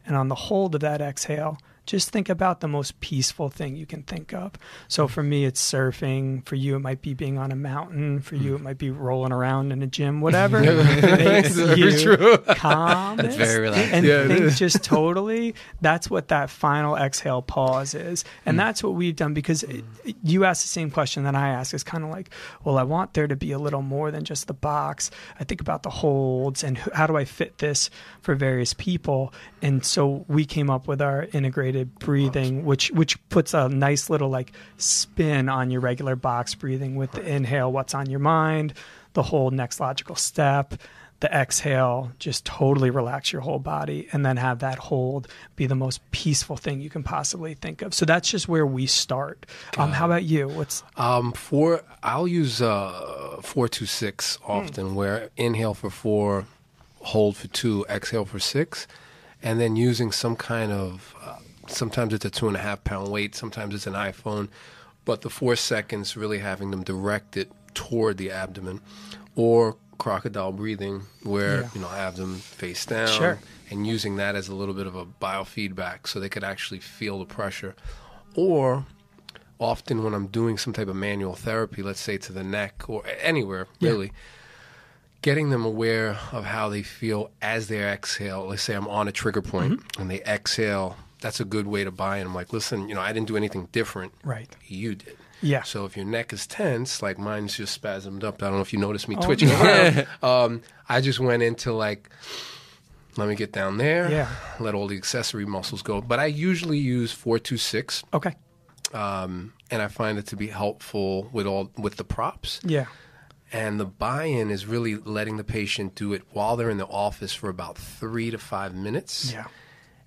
S6: And on the hold of that exhale, just think about the most peaceful thing you can think of. So for me, it's surfing. For you, it might be being on a mountain. For you, it might be rolling around in a gym. Whatever makes
S5: Very
S6: you
S5: true.
S6: calm.
S4: That's very relaxing.
S6: And
S5: Yeah, it
S6: think just totally. That's what that final exhale pause is, and
S5: Hmm.
S6: that's what we've done because it, you asked the same question that I asked. It's kind of like, well, I want there to be a little more than just the box. I think about the holds and how do I fit this for various people, and so we came up with our integrated breathing, which which puts a nice little like spin on your regular box breathing with the inhale, what's on your mind, the whole next logical step the exhale, just totally relax your whole body, and then have that hold be the most peaceful thing you can possibly think of. So that's just where we start. Um, how about you? What's
S5: Um, four. I'll use uh four two six often, where inhale for four, hold for two, exhale for six, and then using some kind of. Uh, sometimes it's a two and a half pound weight. Sometimes it's an iPhone, but the four seconds really having them direct it toward the abdomen, or crocodile breathing, where
S6: Yeah.
S5: you know have them face down
S6: Sure.
S5: and using that as a little bit of a biofeedback, so they could actually feel the pressure, or often when I'm doing some type of manual therapy, let's say to the neck or anywhere really, getting them aware of how they feel as they exhale. Let's say I'm on a trigger point mm-hmm. and they exhale. That's a good way to buy in. I'm like, listen, you know, I didn't do anything different.
S6: Right.
S5: You did.
S6: Yeah.
S5: So if your neck is tense, like mine's just spasmed up. I don't know if you noticed me twitching around. Um, I just went into like, let me get down there.
S6: Yeah.
S5: Let all the accessory muscles go. But I usually use four two six
S6: okay?
S5: um, and I find it to be helpful with all with the props.
S6: Yeah.
S5: And the buy-in is really letting the patient do it while they're in the office for about three to five minutes.
S6: Yeah.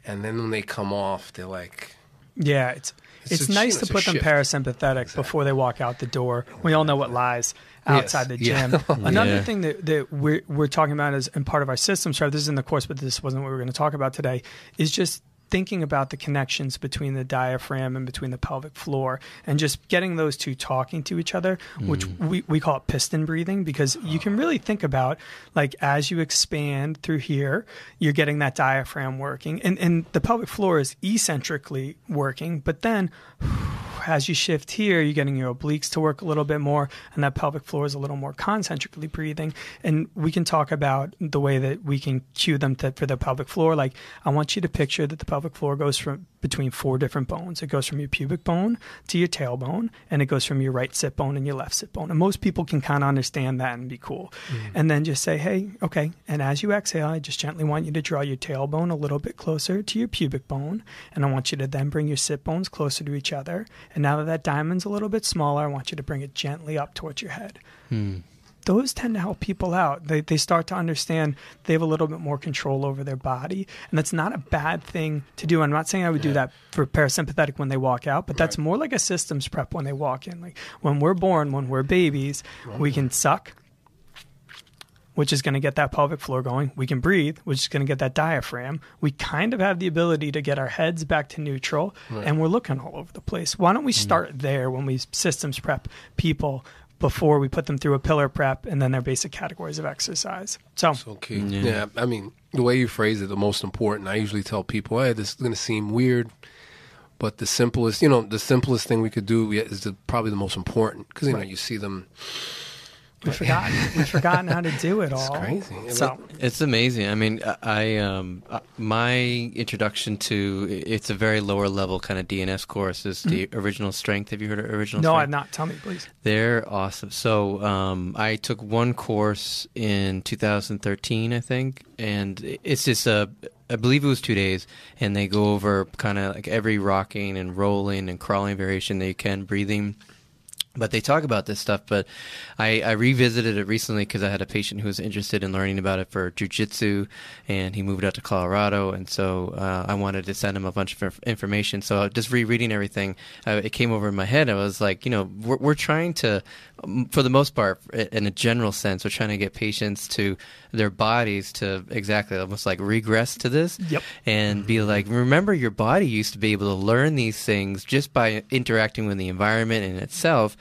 S5: And then when they come off, they're like,
S6: Yeah, it's
S5: It's
S6: it's,
S5: a-
S6: nice
S5: it's
S6: to put them
S5: shift.
S6: parasympathetic before they walk out the door. We all know what lies outside the
S5: yeah.
S6: gym. Another
S4: Yeah.
S6: thing that, that we're we're talking about is and part of our system. Sorry, this is in the course, but this wasn't what we were going to talk about today. Is just thinking about the connections between the diaphragm and between the pelvic floor and just getting those two talking to each other which mm. we, we call it piston breathing because you can really think about like as you expand through here you're getting that diaphragm working and, and the pelvic floor is eccentrically working but then as you shift here, you're getting your obliques to work a little bit more, and that pelvic floor is a little more concentrically breathing. And we can talk about the way that we can cue them to, for the pelvic floor. Like, I want you to picture that the pelvic floor goes from between four different bones. It goes from your pubic bone to your tailbone, and it goes from your right sit bone and your left sit bone. And most people can kind of understand that and be cool. Mm. And then just say, hey, okay. And as you exhale, I just gently want you to draw your tailbone a little bit closer to your pubic bone. And I want you to then bring your sit bones closer to each other. And now that that diamond's a little bit smaller, I want you to bring it gently up towards your head hmm. Those tend to help people out. They, they start to understand they have a little bit more control over their body. And that's not a bad thing to do. I'm not saying I would do that for parasympathetic when they walk out, but that's more like a systems prep when they walk in. Like when we're born, when we're babies, we can suck, which is going to get that pelvic floor going. We can breathe, which is going to get that diaphragm. We kind of have the ability to get our heads back to neutral, and we're looking all over the place. Why don't we mm-hmm. start there when we systems prep people before we put them through a pillar prep and then their basic categories of exercise? So,
S5: So key. Yeah. I mean, the way you phrase it, the most important. I usually tell people, "Hey, this is going to seem weird, but the simplest, you know, the simplest thing we could do is the, probably the most important because you know you see them.
S6: We've forgotten, we've forgotten how to do it all.
S5: It's crazy.
S6: So,
S4: It's amazing. I mean, I- I um, uh, my introduction to it's a very lower level kind of DNS course is the original strength. Have you heard of original?
S6: Mm-hmm. no,
S4: strength?
S6: I've not. Tell me, please.
S4: They're awesome. So um, I took one course in 2013, I think, and it's just a. I believe it was two days, and they go over kind of like every rocking and rolling and crawling variation that you can, breathing. But they talk about this stuff. But I, I revisited it recently because I had a patient who was interested in learning about it for jujitsu, and he moved out to Colorado, and so uh, I wanted to send him a bunch of information. So just rereading everything, uh, it came over in my head. I was like, you know, we're, we're trying to, um, for the most part, in a general sense, we're trying to get patients to their bodies to exactly almost like regress to this,
S6: Yep.
S4: and be like, remember, your body used to be able to learn these things just by interacting with the environment in itself.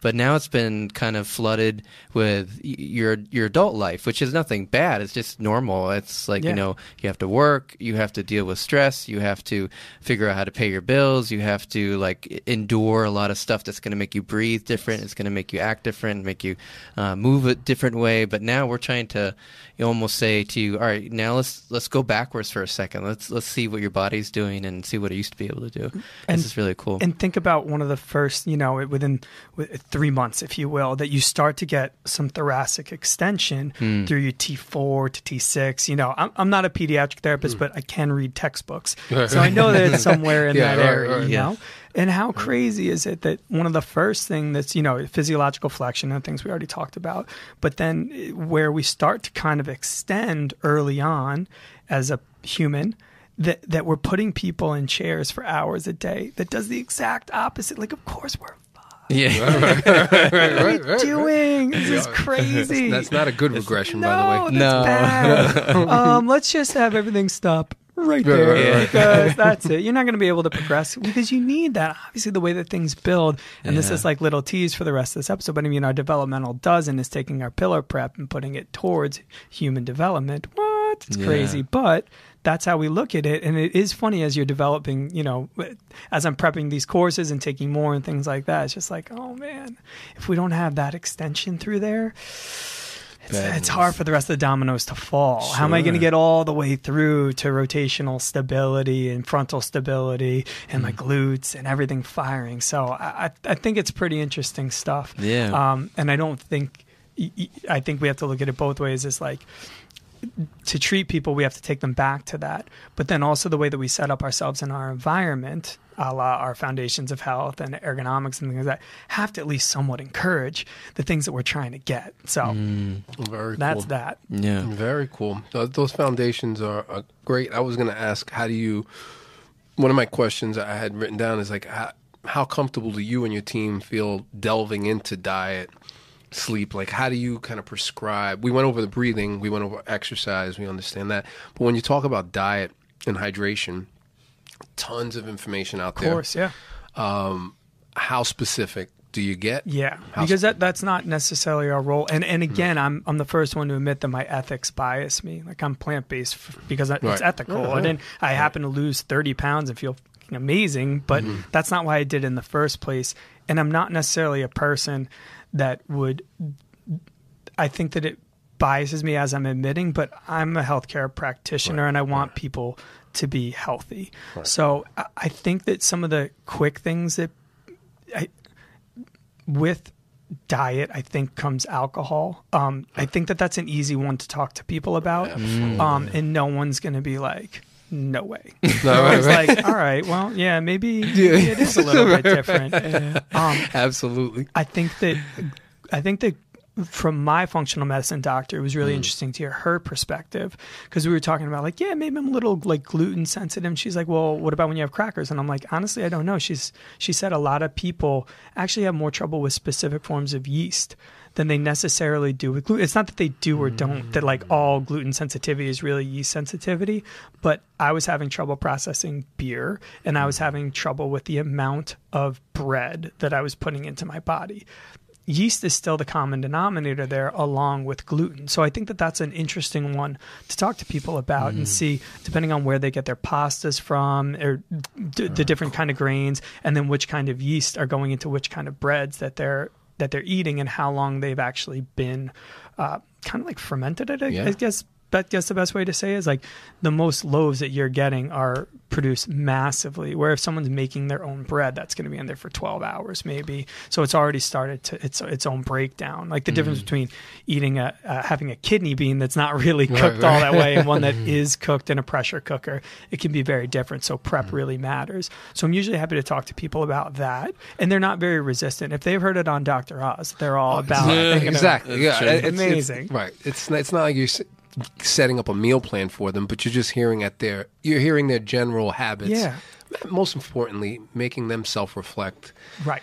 S4: But now it's been kind of flooded with your your adult life, which is nothing bad. It's just normal. It's like
S6: Yeah.
S4: you know you have to work, you have to deal with stress, you have to figure out how to pay your bills, you have to like endure a lot of stuff that's going to make you breathe different. It's going to make you act different, make you uh, move a different way. But now we're trying to you almost say to you, all right, now let's let's go backwards for a second. Let's let's see what your body's doing and see what it used to be able to do.
S6: And-
S4: this is really cool.
S6: And think about one of the first, you know, within with three months, if you will, that you start to get some thoracic extension
S4: Hmm.
S6: through your T4 to T6. You know, I'm, I'm not a pediatric therapist, but I can read textbooks. so I know that it's somewhere in
S5: Yeah,
S6: that
S5: right,
S6: area,
S5: right.
S6: you know? And how crazy is it that one of the first thing that's, you know, physiological flexion and things we already talked about, but then where we start to kind of extend early on as a human, that, that we're putting people in chairs for hours a day that does the exact opposite. Like, of course we're
S4: yeah.
S5: right, right, right.
S6: doing. This is crazy.
S5: That's not a good regression,
S6: no,
S5: by the way.
S6: that's
S4: No.
S6: bad. um, let's just have everything stop right there
S5: right, right.
S6: because that's it. You're not going to be able to progress because you need that. Obviously, the way that things build, and this is like little tease for the rest of this episode. But I mean, our developmental dozen is taking our pillar prep and putting it towards human development. What? It's
S4: Yeah.
S6: crazy, but that's how we look at it. And it is funny as you're developing, you know, as I'm prepping these courses and taking more and things like that. It's just like, oh man, if we don't have that extension through there, it's, it's hard for the rest of the dominoes to fall. How am I going to get all the way through to rotational stability and frontal stability and my glutes and everything firing? So I, I I think it's pretty interesting stuff.
S4: Yeah.
S6: Um, and I don't think, I think we have to look at it both ways. It's like, to treat people, we have to take them back to that. But then also the way that we set up ourselves in our environment, a la our foundations of health and ergonomics and things like that, have to at least somewhat encourage the things that we're trying to get. So mm.
S5: Very
S6: that's
S5: cool.
S6: that.
S4: yeah.
S5: Very cool. Those foundations are, are great. I was going to ask, how do you? One of my questions I had written down is like, how, how comfortable do you and your team feel delving into diet, sleep? Like, how do you kind of prescribe? We went over the breathing, we went over exercise, we understand that. But when you talk about diet and hydration, tons of information out there.
S6: Of course, yeah.
S5: How specific do you get?
S6: Yeah,
S5: How
S6: because that that's not necessarily our role. And and again, I'm I'm the first one to admit that my ethics bias me. Like I'm plant based f- because I-
S5: Right.
S6: it's ethical.
S5: Yeah,
S6: I
S5: yeah.
S6: didn't. I happen to lose 30 pounds and feel amazing, but
S5: Mm-hmm.
S6: that's not why I did it in the first place. And I'm not necessarily a person that would. I think that it biases me as I'm admitting, but I'm a healthcare practitioner
S5: Right,
S6: and I want people to be healthy. So I, I think that some of the quick things that I, with diet, I think comes alcohol. Um, I think that that's an easy one to talk to people about. Um, and no one's going to be like, no way.
S5: No,
S6: it's
S5: right,
S6: like, all right, well, yeah, maybe, maybe it is a little bit different. Um,
S5: Absolutely.
S6: I think that I think that from my functional medicine doctor, it was
S5: Mm.
S6: really interesting to hear her perspective because we were talking about like, yeah, maybe I'm a little like gluten sensitive. And she's like, well, what about when you have crackers? And I'm like, honestly, I don't know. She's she said a lot of people actually have more trouble with specific forms of yeast than they necessarily do with gluten. It's not that they do or don't, mm. that like all gluten sensitivity is really yeast sensitivity, but I was having trouble processing beer and I was mm. having trouble with the amount of bread that I was putting into my body. Yeast is still the common denominator there along with gluten. So I think that that's an interesting one to talk to people about and mm. see depending on where they get their pastas from or d- the different kind of grains and then which kind of yeast are going into which kind of breads that they're that they're eating and how long they've actually been uh, kind of like fermented. I,
S5: Yeah.
S6: I guess that guess the best way to say is like the most loaves that you're getting are produced massively. Where if someone's making their own bread, that's going to be in there for 12 hours maybe. So it's already started to its its own breakdown. Like the difference between eating a uh, having a kidney bean that's not really cooked all that way and one that is cooked in a pressure cooker, it can be very different. So prep really matters. So I'm usually happy to talk to people about that, and they're not very resistant. If they've heard it on Dr. Oz, they're all about
S5: Yeah,
S6: it.
S5: Exactly. Yeah. It's- it's-
S6: Amazing.
S5: right. It's not, it's not like you're s- setting up a meal plan for them, but you're just hearing at their you're hearing their general habits.
S6: Yeah.
S5: Most importantly, making them self reflect.
S6: Right.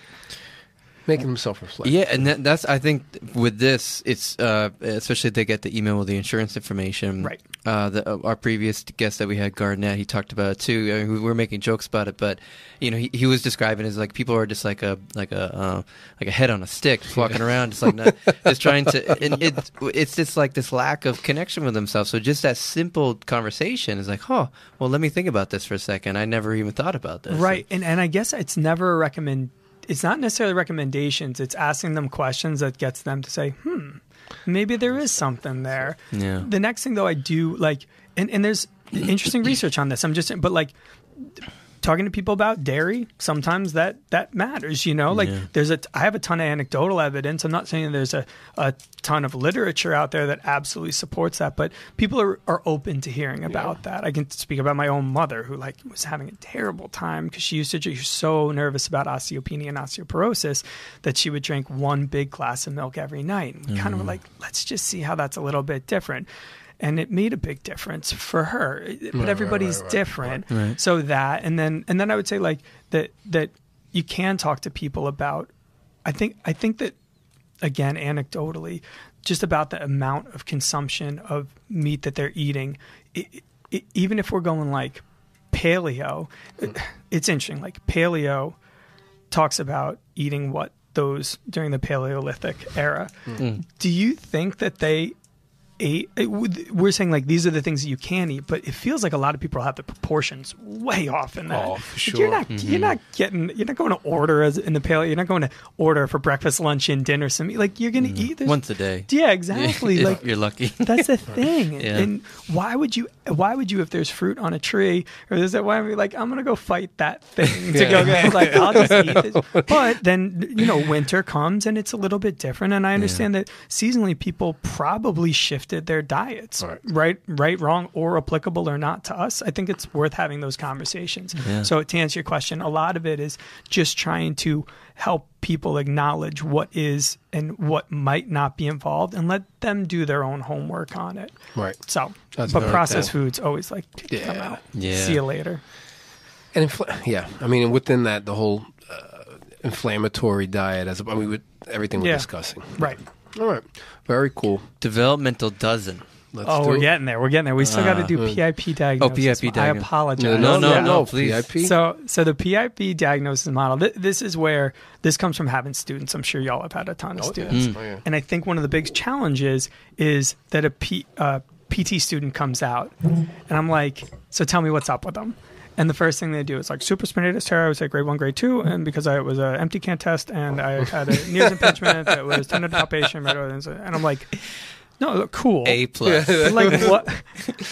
S5: Making them self reflect.
S4: Yeah, and that, that's I think with this, it's uh, especially if they get the email with the insurance information.
S6: Right.
S4: Uh, the, uh, our previous guest that we had, Garnett, he talked about it too. I mean, we were making jokes about it, but you know, he, he was describing it as like people are just like a like a uh, like a head on a stick, just walking around, just like not, just trying to. And it, it's just like this lack of connection with themselves. So just that simple conversation is like, oh, well, let me think about this for a second. I never even thought about this.
S6: Right. And and I guess it's never a recommend it's not necessarily recommendations, it's asking them questions that gets them to say, "Hmm, maybe there is something there."
S4: Yeah.
S6: The next thing though I do like and and there's interesting research on this. I'm just but like talking to people about dairy sometimes that that matters you know? Like there's a i have a ton of anecdotal evidence. I'm not saying there's a, a ton of literature out there that absolutely supports that but people are, are open to hearing about that. I can speak about my own mother who like was having a terrible time because she used to she was so nervous about osteopenia and osteoporosis that she would drink one big glass of milk every night and mm-hmm. we kind of were like let's just see how that's a little bit different and it made a big difference for her. But everybody's different. So that and then and then i would say like that that you can talk to people about i think i think that again anecdotally just about the amount of consumption of meat that they're eating it, it, even if we're going like paleo hmm. it's interesting like paleo talks about eating what those during the paleolithic era. Hmm. Hmm. Do you think that they ate it we're saying like these are the things that you can eat but it feels like a lot of people have the proportions way off in that
S5: Oh, for
S6: Like, you're
S5: sure.
S6: not you're mm-hmm. not getting you're not going to order as in the paleo you're not going to order for breakfast lunch and dinner some like you're going to mm-hmm. eat this
S4: Once a day.
S6: yeah exactly like
S4: you're lucky.
S6: that's the thing.
S4: Yeah.
S6: And why would you? Why would you if there's fruit on a tree or there's that? Why would you be like I'm gonna go fight that thing to go get? Like I'll just eat this. But then you know winter comes and it's a little bit different. And I understand that seasonally people probably shifted their diets,
S5: Right.
S6: right, right, wrong, or applicable or not to us. I think it's worth having those conversations. So to answer your question, a lot of it is just trying to help people acknowledge what is and what might not be involved and let them do their own homework on it.
S5: Right.
S6: So,
S5: That's
S6: but processed
S5: cool.
S6: foods always like come out.
S4: Yeah.
S6: See you later.
S5: And infl- yeah, I mean, within that, the whole uh, inflammatory diet, as I mean, with everything we're
S6: Yeah.
S5: discussing.
S6: Right.
S5: All right. Very cool.
S4: Developmental dozen.
S5: Let's
S6: oh,
S5: do
S6: we're
S5: it.
S6: getting there. We're getting there. We still got to do PIP diagnosis.
S4: Oh,
S6: PIP
S4: diagnosis.
S6: I apologize.
S5: No, no, no,
S4: Yeah.
S5: no.
S4: please.
S5: PIP.
S6: So, so the PIP diagnosis model. Th- this is where this comes from having students. I'm sure y'all have had a ton of
S5: Oh, yeah.
S6: students,
S5: Oh, yeah.
S6: and I think one of the big challenges is that a P, uh, PT student comes out, and I'm like, so tell me what's up with them. And the first thing they do is like supraspinatus tear. I was like grade one, grade two, and because I it was an empty can test, and I had a Neer's impingement that was tendon palpation, right, and I'm like, no, cool.
S4: A plus.
S6: But like what?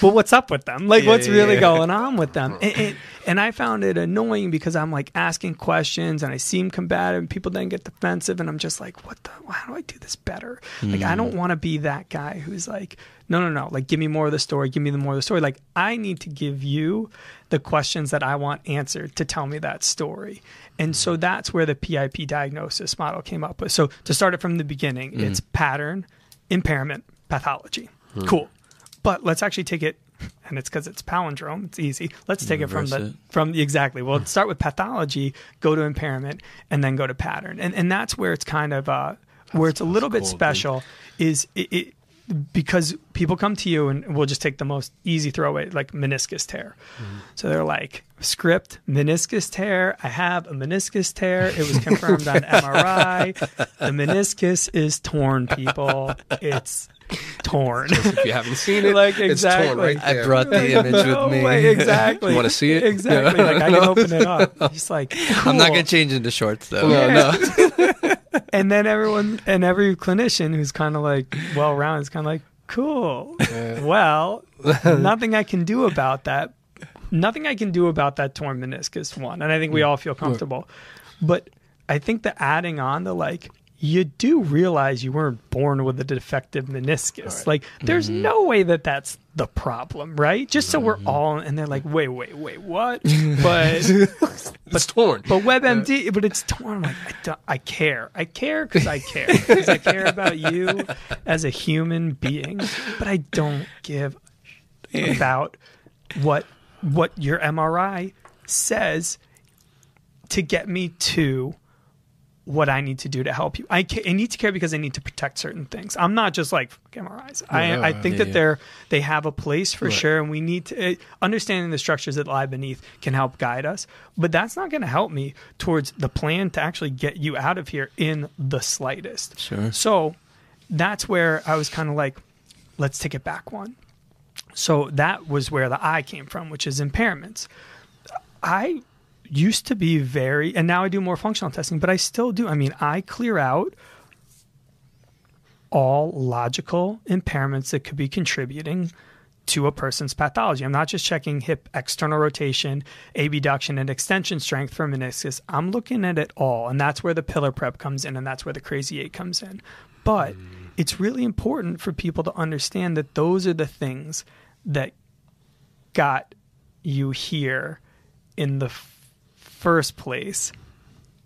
S6: but what's up with them? Like
S4: Yeah,
S6: what's
S4: yeah,
S6: really
S4: yeah.
S6: going on with them? And, and, and I found it annoying because I'm like asking questions and I seem combative. and People then get defensive, and I'm just like, what the? How do I do this better? Like I
S4: Hmm.
S6: don't want to be that guy who's like, no, no, no. Like give me more of the story. Give me the more of the story. Like I need to give you the questions that I want answered to tell me that story. And so mm-hmm. that's where the PIP diagnosis model came up with. So to start it from the beginning, it's mm-hmm. pattern, impairment, pathology. Hmm. Cool. But let's actually take it and it's because it's palindrome. It's easy. Let's take it from the
S4: it.
S6: from the exactly. Well, start with pathology, go to impairment, and then go to pattern. And and that's where it's kind of uh, where it's a little bit
S5: cool, dude.
S6: special. Is it, it because people come to you and we'll just take the most easy throwaway like meniscus tear. Mm-hmm. So they're like script meniscus tear. I have a meniscus tear. It was confirmed on MRI. The meniscus is torn. People, it's torn.
S5: If you haven't seen it,
S6: Like,
S5: it's torn
S6: exactly.
S5: right
S4: I brought the image
S6: No
S4: with me.
S6: way, exactly.
S5: You wanna see it?
S6: Exactly. Like I can open it up. He's like,
S4: I'm not gonna change into shorts though.
S5: No, no.
S6: and then everyone and every clinician who's kind of like well rounded is kind of like cool. Well nothing i can do about that. Nothing i can do about that torn meniscus one. And i think we all feel comfortable. But i think the adding on the like you do realize you weren't born with a defective meniscus like there's mm-hmm. no way that that's the problem right just so we're mm-hmm. all and they're like wait wait wait what but
S5: it's torn.
S6: but WebMD, but it's torn. I'm like, I, don't, I care. I care because I care. Because I care about you as a human being. But I don't give about what what your MRI says to get me to what I need to do to help you. I, ca- I need to care because I need to protect certain things. I'm not just like MRIs. I, I think
S4: Yeah,
S6: that
S4: yeah.
S6: they're they have a place for sure, and we need to uh, understanding the structures that lie beneath can help guide us. But that's not going to help me towards the plan to actually get you out of here in the slightest.
S4: Sure.
S6: So that's where I was kind of like, let's take it back one. So that was where the I came from, which is impairments. I used to be very, and now I do more functional testing, but I still do. I mean, I clear out all logical impairments that could be contributing to a person's pathology. I'm not just checking hip external rotation, abduction, and extension strength for meniscus. I'm looking at it all, and that's where the pillar prep comes in, and that's where the crazy eight comes in. But mm. it's really important for people to understand that those are the things that got you here in the first place.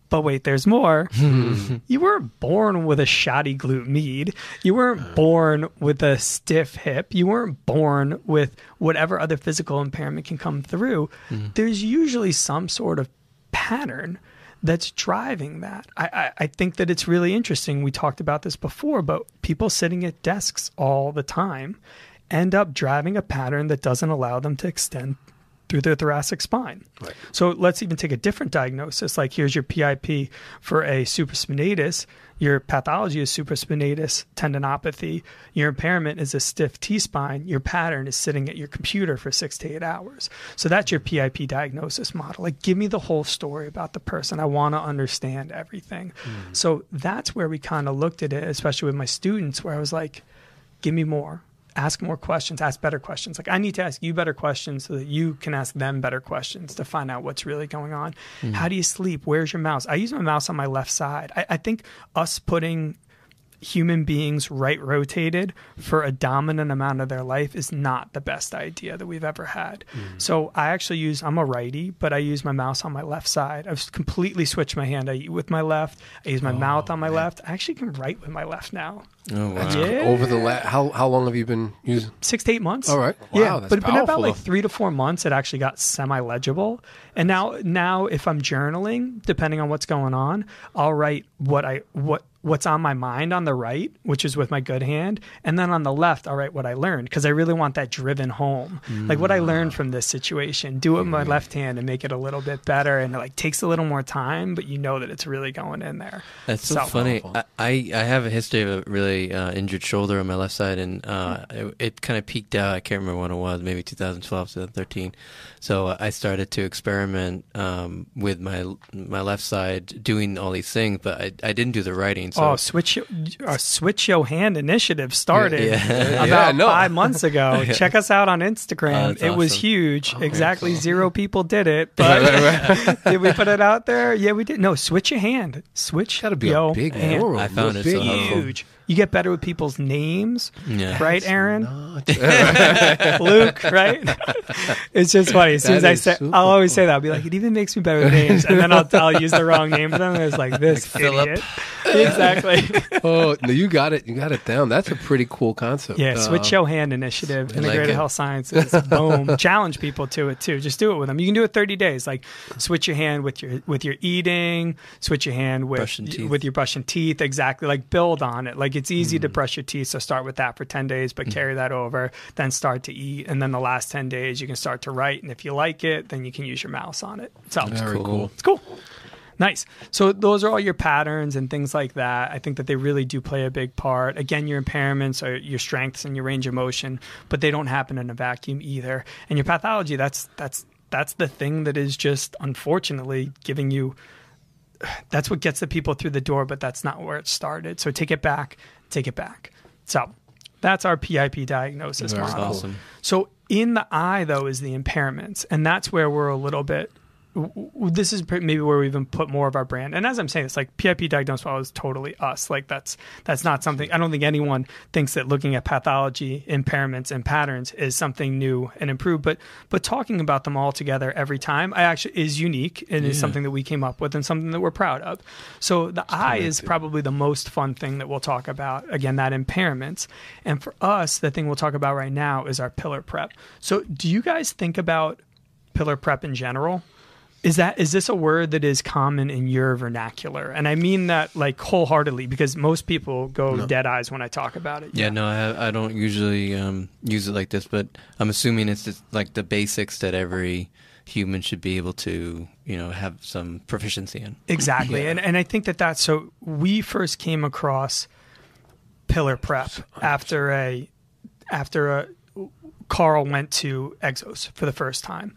S6: But wait, there's more. you weren't born with a shoddy glute med. You weren't born with a stiff hip. You weren't born with whatever other physical impairment can come through. Mm-hmm. There's usually some sort of pattern that's driving that. I, I, I think that it's really interesting. We talked about this before, but people sitting at desks all the time end up driving a pattern that doesn't allow them to extend through their thoracic spine. So let's even take a different diagnosis. Like here's your PIP for a supraspinatus. Your pathology is supraspinatus tendinopathy. Your impairment is a stiff T spine. Your pattern is sitting at your computer for six to eight hours. So that's your PIP diagnosis model. Like give me the whole story about the person. I want to understand everything. Mm-hmm. So that's where we kind of looked at it, especially with my students, where I was like, give me more ask more questions ask better questions like i need to ask you better questions so that you can ask them better questions to find out what's really going on mm-hmm. how do you sleep where's your mouse i use my mouse on my left side i, I think us putting human beings right rotated for a dominant amount of their life is not the best idea that we've ever had. Mm-hmm. So I actually use I'm a righty, but I use my mouse on my left side. I've completely switched my hand. I eat with my left. I use my oh, mouth on my left. I actually can write with my left now.
S4: Oh wow.
S6: Yeah.
S5: Over the la- how how long have you been using?
S6: Six to eight months.
S5: All right.
S6: yeah,
S5: Wow, that's
S6: but, but about like three to four months, it actually got semi-legible. And now, now if I'm journaling, depending on what's going on, I'll write what I what what's on my mind on the right, which is with my good hand, and then on the left, I'll write what I learned because I really want that driven home, like what I mm. learned from this situation. Do it with my mm. left hand and make it a little bit better, and it like takes a little more time, but you know that it's really going in there.
S4: That's so,
S6: So-
S4: funny. I, I I have a history of a really uh, injured shoulder on my left side, and uh, it, it kind of peaked out. I can't remember when it was, maybe 2012, 2013. So uh, I started to experiment um, with my my left side, doing all these things, but I, I didn't do the writing. So
S6: Oh, switch your, our switch your hand initiative started
S4: Yeah.
S6: about
S5: Yeah, know.
S6: five months ago. Check us out on Instagram.
S4: Oh,
S6: it was
S4: awesome.
S6: huge. exactly zero people did it, but did we put it out there? Yeah, we did. No, switch your hand. Switch.
S5: Gotta be
S6: yo
S5: a big
S6: hand.
S5: world.
S4: I found it so helpful.
S6: You get better with people's names,
S4: Yeah.
S6: right, Aaron? Luke, right? it's just funny. As soon as I say, I'll always say that. I'll be like, it even makes me better with names, and then I'll, I'll use the wrong name for them. And it's like this
S4: Philip.
S6: idiot. Exactly.
S5: Oh no, you got it. You got it down. That's a pretty cool concept.
S6: Yeah,
S5: Uh,
S6: switch your hand initiative,
S4: like
S6: integrated
S4: it.
S6: health sciences. Boom. Challenge people to it too. Just do it with them. You can do it 30 days. Like switch your hand with your with your eating, switch your hand with with your brushing teeth. Exactly. Like build on it. Like it's easy
S4: Mm.
S6: to brush your teeth, so start with that for 10 days, but carry that over, then start to eat, and then the last 10 days you can start to write, and if you like it, then you can use your mouse on it. So
S5: Very cool.
S6: it's cool. Nice. So those are all your patterns and things like that. I think that they really do play a big part. Again, your impairments are your strengths and your range of motion, but they don't happen in a vacuum either. And your pathology, that's that's that's the thing that is just unfortunately giving you that's what gets the people through the door, but that's not where it started. So take it back, take it back. So that's our PIP diagnosis
S5: Very
S6: model.
S4: awesome.
S6: So in the eye, though, is the impairments, and that's where we're a little bit. This is maybe where we even put more of our brand. And as I'm saying, it's like PIP diagnosis model is totally us. Like that's that's not something. I don't think anyone thinks that looking at pathology, impairments, and patterns is something new and improved. But but talking about them all together every time, I actually is unique and is something that we came up with and something that we're proud of. So the eye is probably the most fun thing that we'll talk about. Again, that impairments. And for us, the thing we'll talk about right now is our pillar prep. So do you guys think about pillar prep in general? Is that is this a word that is common in your vernacular? And I mean that like wholeheartedly because most people go dead eyes when I talk about it.
S4: Yeah, no, I, I don't usually um, use it like this, but I'm assuming it's just like the basics that every human should be able to, you know, have some proficiency in.
S6: Exactly. And and I think that that's so we first came across pillar prep after a after a Carl went to Exos for the first time.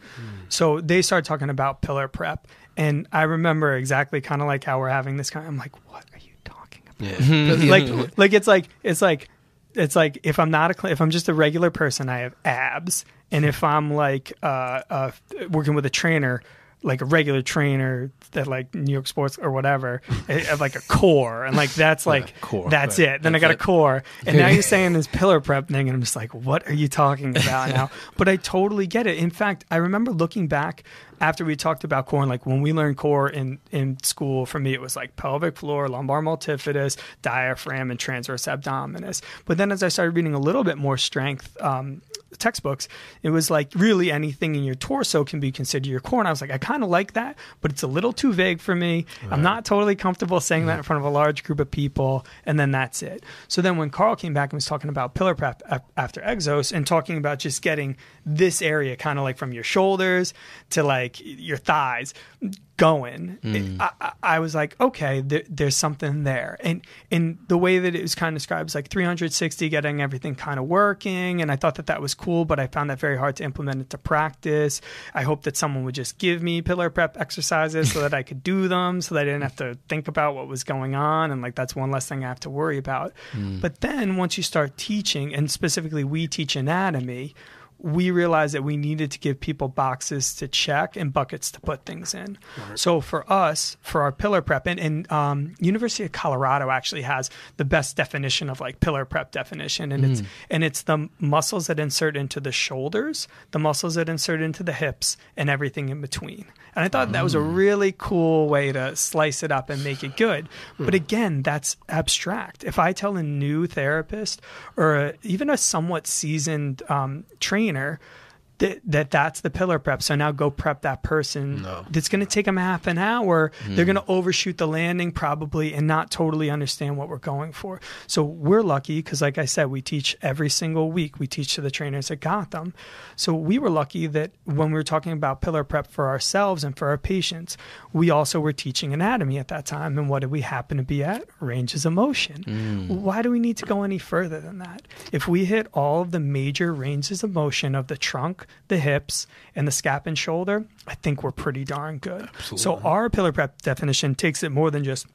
S6: So they started talking about pillar prep and I remember exactly kind of like how we're having this kind I'm like what are you talking about?
S5: Yeah.
S6: like like it's like it's like it's like if I'm not a if I'm just a regular person, I have abs, and if I'm like uh, uh, working with a trainer, like a regular trainer that like New York Sports or whatever, I have like a core, and like that's like
S5: core,
S6: that's
S5: right.
S6: it. Then I got a core, and now you're saying this pillar prep thing, and I'm just like, what are you talking about now? But I totally get it. In fact, I remember looking back after we talked about core, and like when we learned core in in school, for me it was like pelvic floor, lumbar multifidus, diaphragm, and transverse abdominis. But then as I started reading a little bit more strength. Um, textbooks it was like really anything in your torso can be considered your core and i was like i kind of like that but it's a little too vague for me. I'm not totally comfortable saying that in front of a large group of people and then that's it. So then when carl came back and was talking about pillar prep after exos and talking about just getting this area kind of like from your shoulders to like your thighs going.
S5: Mm.
S6: I, I, I was like okay there, there's something there. And and the way that it was kind of described is like 360 getting everything kind of working. And i thought that that was cool but i found that very hard to implement into practice. I hope that someone would just give me pillar prep exercises so that i could do them so that i didn't have to think about what was going on and like that's one less thing i have to worry about. But then once you start teaching and specifically we teach anatomy we realized that we needed to give people boxes to check and buckets to put things in. So for us, for our pillar prep, and, and um, University of Colorado actually has the best definition of like pillar prep definition, and it's and it's the muscles that insert into the shoulders, the muscles that insert into the hips, and everything in between. And I thought that was a really cool way to slice it up and make it good. But again, that's abstract. If I tell a new therapist or a, even a somewhat seasoned um, trainer that, that that's the pillar prep, so now go prep that person. That's going to take them half an hour. They're hmm. going to overshoot the landing probably and not totally understand what we're going for. So we're lucky because, like I said, we teach every single week. We teach to the trainers at Gotham. So we were lucky that when we were talking about pillar prep for ourselves and for our patients, we also were teaching anatomy at that time. And what did we happen to be at? Ranges of motion. Hmm. Why do we need to go any further than that? If we hit all of the major ranges of motion of the trunk, the hips, and the scap and shoulder, I think we're pretty darn good. So our pillar prep definition takes it more than just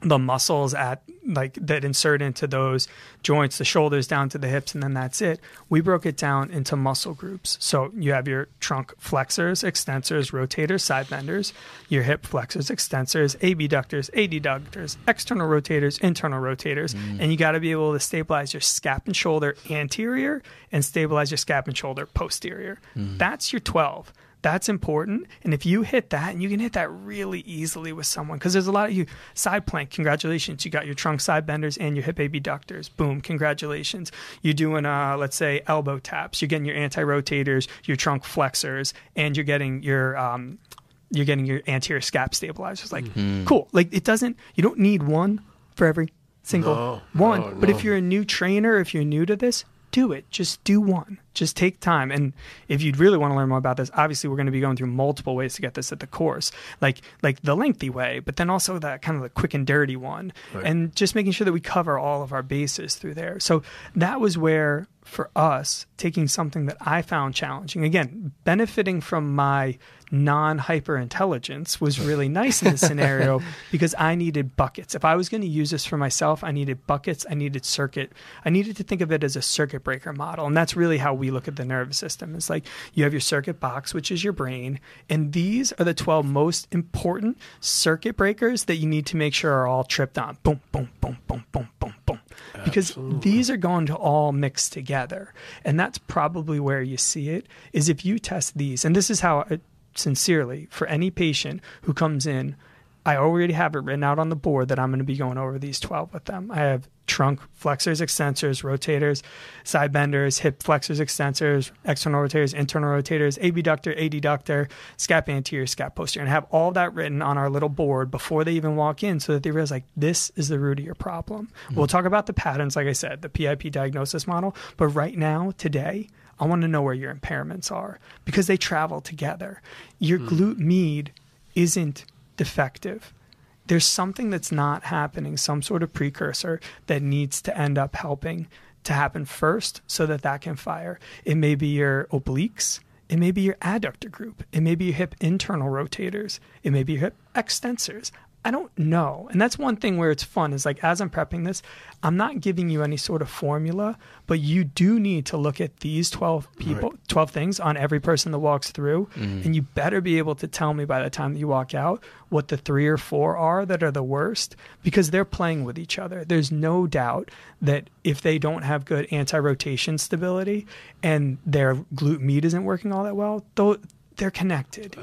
S6: the muscles at like that insert into those joints, the shoulders down to the hips, and then that's it. We broke it down into muscle groups. So you have your trunk flexors, extensors, rotators, side benders, your hip flexors, extensors, abductors, adductors, external rotators, internal rotators, mm. and you got to be able to stabilize your scap and shoulder anterior and stabilize your scap and shoulder posterior. Mm. That's your 12 that's important. And if you hit that, and you can hit that really easily with someone, because there's a lot of you side plank. Congratulations, you got your trunk side benders and your hip abductors. Boom, congratulations. You're doing, uh, let's say, elbow taps. You're getting your anti rotators, your trunk flexors, and you're getting your um, you're getting your anterior scap stabilizers. Like, cool. Like it doesn't. You don't need one for every single
S5: No,
S6: one.
S5: no,
S6: but
S5: no.
S6: if you're a new trainer, if you're new to this, do it. Just do one. Just take time. And if you'd really want to learn more about this, obviously we're going to be going through multiple ways to get this at the course. Like like the lengthy way, but then also that kind of the quick and dirty one. And just making sure that we cover all of our bases through there. So that was where for us taking something that I found challenging, again, benefiting from my non hyper intelligence was really nice in this scenario because I needed buckets. If I was going to use this for myself, I needed buckets, I needed circuit. I needed to think of it as a circuit breaker model. And that's really how we look at the nervous system. It's like you have your circuit box, which is your brain, and these are the 12 most important circuit breakers that you need to make sure are all tripped on. Boom, boom, boom, boom, boom, boom, boom. Because these are going to all mix together. And that's probably where you see it is if you test these. And this is how I, sincerely for any patient who comes in I already have it written out on the board that I'm going to be going over these 12 with them. I have trunk flexors, extensors, rotators, side benders, hip flexors, extensors, external rotators, internal rotators, abductor, adductor, scap anterior, scap posterior, and I have all that written on our little board before they even walk in so that they realize like this is the root of your problem. Hmm. We'll talk about the patterns, like I said, the PIP diagnosis model, but right now, today, I want to know where your impairments are because they travel together. Your hmm. glute med isn't defective. There's something that's not happening, some sort of precursor that needs to end up helping to happen first so that that can fire. It may be your obliques. It may be your adductor group. It may be your hip internal rotators. It may be your hip extensors. I don't know. And that's one thing where it's fun is like as I'm prepping this, I'm not giving you any sort of formula, but you do need to look at these 12 people, 12 things on every person that walks through. Mm-hmm. And you better be able to tell me by the time that you walk out what the three or four are that are the worst because they're playing with each other. There's no doubt that if they don't have good anti rotation stability and their glute med isn't working all that well, though they're connected.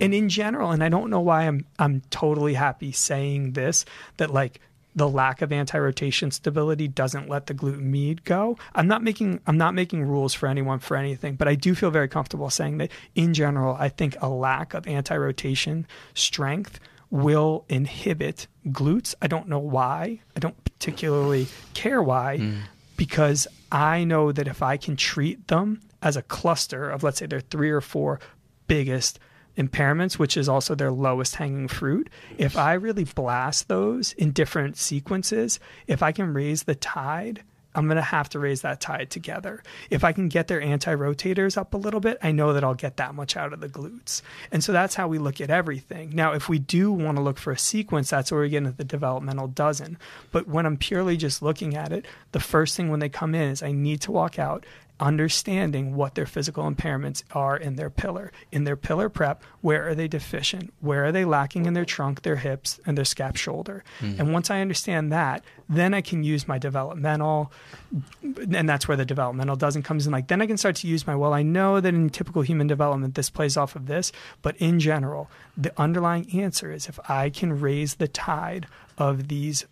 S6: And in general, and I don't know why I'm I'm totally happy saying this that like the lack of anti-rotation stability doesn't let the glute med go. I'm not making I'm not making rules for anyone for anything, but I do feel very comfortable saying that in general, I think a lack of anti-rotation strength will inhibit glutes. I don't know why. I don't particularly care why hmm. because I know that if I can treat them as a cluster of let's say they're three or four biggest impairments, which is also their lowest hanging fruit, if I really blast those in different sequences, if I can raise the tide, I'm going to have to raise that tide together. If I can get their anti rotators up a little bit, I know that I'll get that much out of the glutes. And so that's how we look at everything. Now, if we do want to look for a sequence, that's where we get into the developmental dozen. But when I'm purely just looking at it, the first thing when they come in is I need to walk out understanding what their physical impairments are in their pillar. In their pillar prep, where are they deficient? Where are they lacking in their trunk, their hips, and their scap shoulder? Hmm. And once I understand that, then I can use my developmental, and that's where the developmental dozen comes in. Like then I can start to use my well. I know that in typical human development, this plays off of this, but in general, the underlying answer is if I can raise the tide of these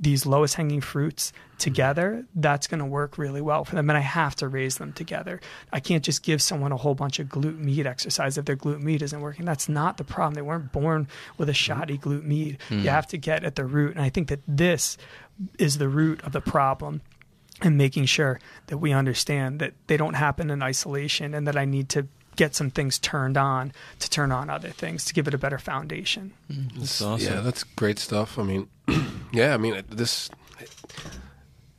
S6: these lowest hanging fruits together, that's going to work really well for them. And I have to raise them together. I can't just give someone a whole bunch of glute med exercise if their glute med isn't working. That's not the problem. They weren't born with a mm-hmm. shoddy glute med. You mm-hmm. have to get at the root. And I think that this is the root of the problem and making sure that we understand that they don't happen in isolation and that I need to get some things turned on to turn on other things to give it a better foundation. Mm-hmm.
S4: That's awesome.
S5: Yeah, that's great stuff. I mean, yeah, I mean, this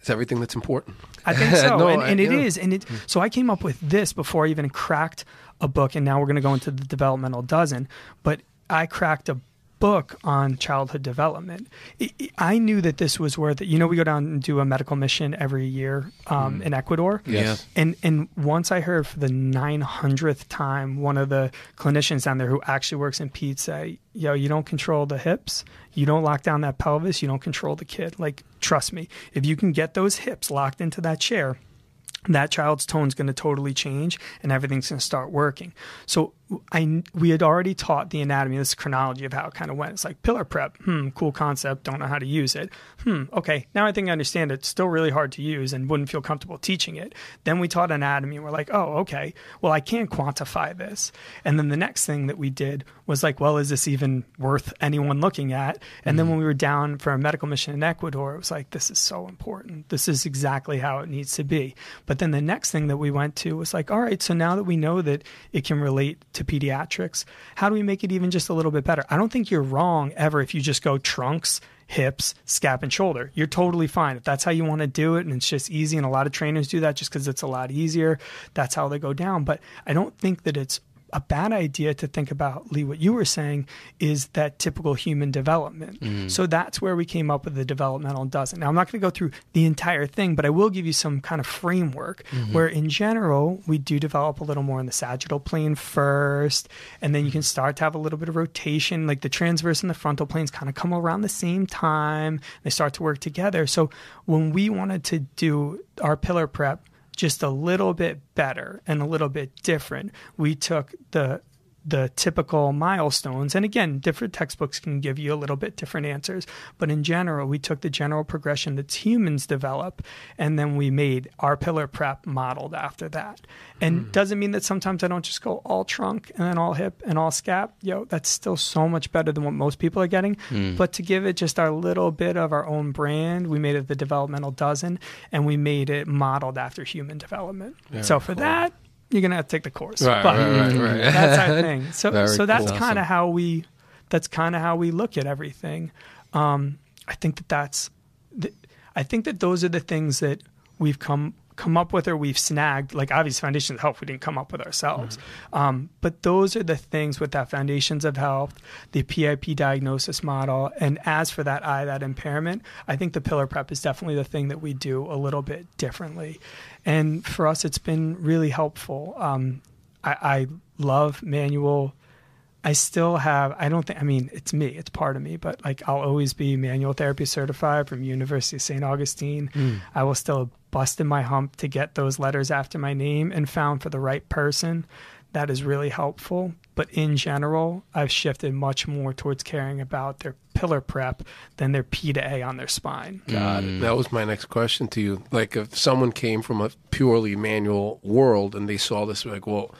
S5: is everything that's important.
S6: I think so,
S5: No,
S6: and,
S5: I-
S6: and it
S5: yeah.
S6: is, and it. Mm. So I came up with this before I even cracked a book, and now we're going to go into the developmental dozen. But I cracked a book on childhood development. I- I I knew that this was worth it. You know, we go down and do a medical mission every year um, in Ecuador.
S5: Yes.
S6: And and once I heard for the 900th time, one of the clinicians down there who actually works in peds say, yo, you don't control the hips, you don't lock down that pelvis, you don't control the kid. Like, trust me, if you can get those hips locked into that chair, that child's tone's going to totally change and everything's going to start working. So I we had already taught the anatomy, this chronology of how it kind of went. It's like pillar prep, hmm, cool concept, don't know how to use it. Hmm, okay, now I think I understand it. It's still really hard to use and wouldn't feel comfortable teaching it. Then we taught anatomy and we're like, oh, okay, well, I can't quantify this. And then the next thing that we did was like, well, is this even worth anyone looking at? And then when we were down for a medical mission in Ecuador, it was like, this is so important. This is exactly how it needs to be. But then the next thing that we went to was like, all right, so now that we know that it can relate to pediatrics, how do we make it even just a little bit better? I don't think you're wrong ever if you just go trunks, hips, scap, and shoulder. You're totally fine. If that's how you want to do it and it's just easy, and a lot of trainers do that just because it's a lot easier, that's how they go down. But I don't think that it's a bad idea to think about, Lee, what you were saying is that typical human development. Mm. So that's where we came up with the developmental dozen. Now, I'm not going to go through the entire thing, but I will give you some kind of framework mm-hmm. where, in general, we do develop a little more in the sagittal plane first, and then you can mm-hmm. start to have a little bit of rotation. Like the transverse and the frontal planes kind of come around the same time, they start to work together. So when we wanted to do our pillar prep, just a little bit better and a little bit different. We took the the typical milestones. And again different textbooks can give you a little bit different answers. But in general we took the general progression that humans develop and then we made our pillar prep modeled after that. And hmm. doesn't mean that sometimes i don't just go all trunk and then all hip and all scap. Yo that's still so much better than what most people are getting. Hmm. But to give it just our little bit of our own brand we made it the developmental dozen and we made it modeled after human development. So for that you're gonna have to take the course
S5: Right,
S6: but
S5: right, right, right.
S6: that's our thing so
S5: Very
S6: so that's
S5: cool.
S6: kind of how we that's kind of how we look at everything um i think that that's th- i think that those are the things that we've come come up with or we've snagged like obviously foundations of health we didn't come up with ourselves. Um, but those are the things with that foundations of health the pip diagnosis model and as for that eye that impairment i think the pillar prep is definitely the thing that we do a little bit differently. And for us it's been really helpful. Um, I, I love manual. I still have I don't think I mean it's me, it's part of me, but like I'll always be manual therapy certified from University of St. Augustine. I will still bust in my hump to get those letters after my name and found for the right person. That is really helpful. But in general, I've shifted much more towards caring about their pillar prep than their P to A on their spine.
S5: Got it. Mm. That was my next question to you. Like, if someone came from a purely manual world and they saw this, like, well,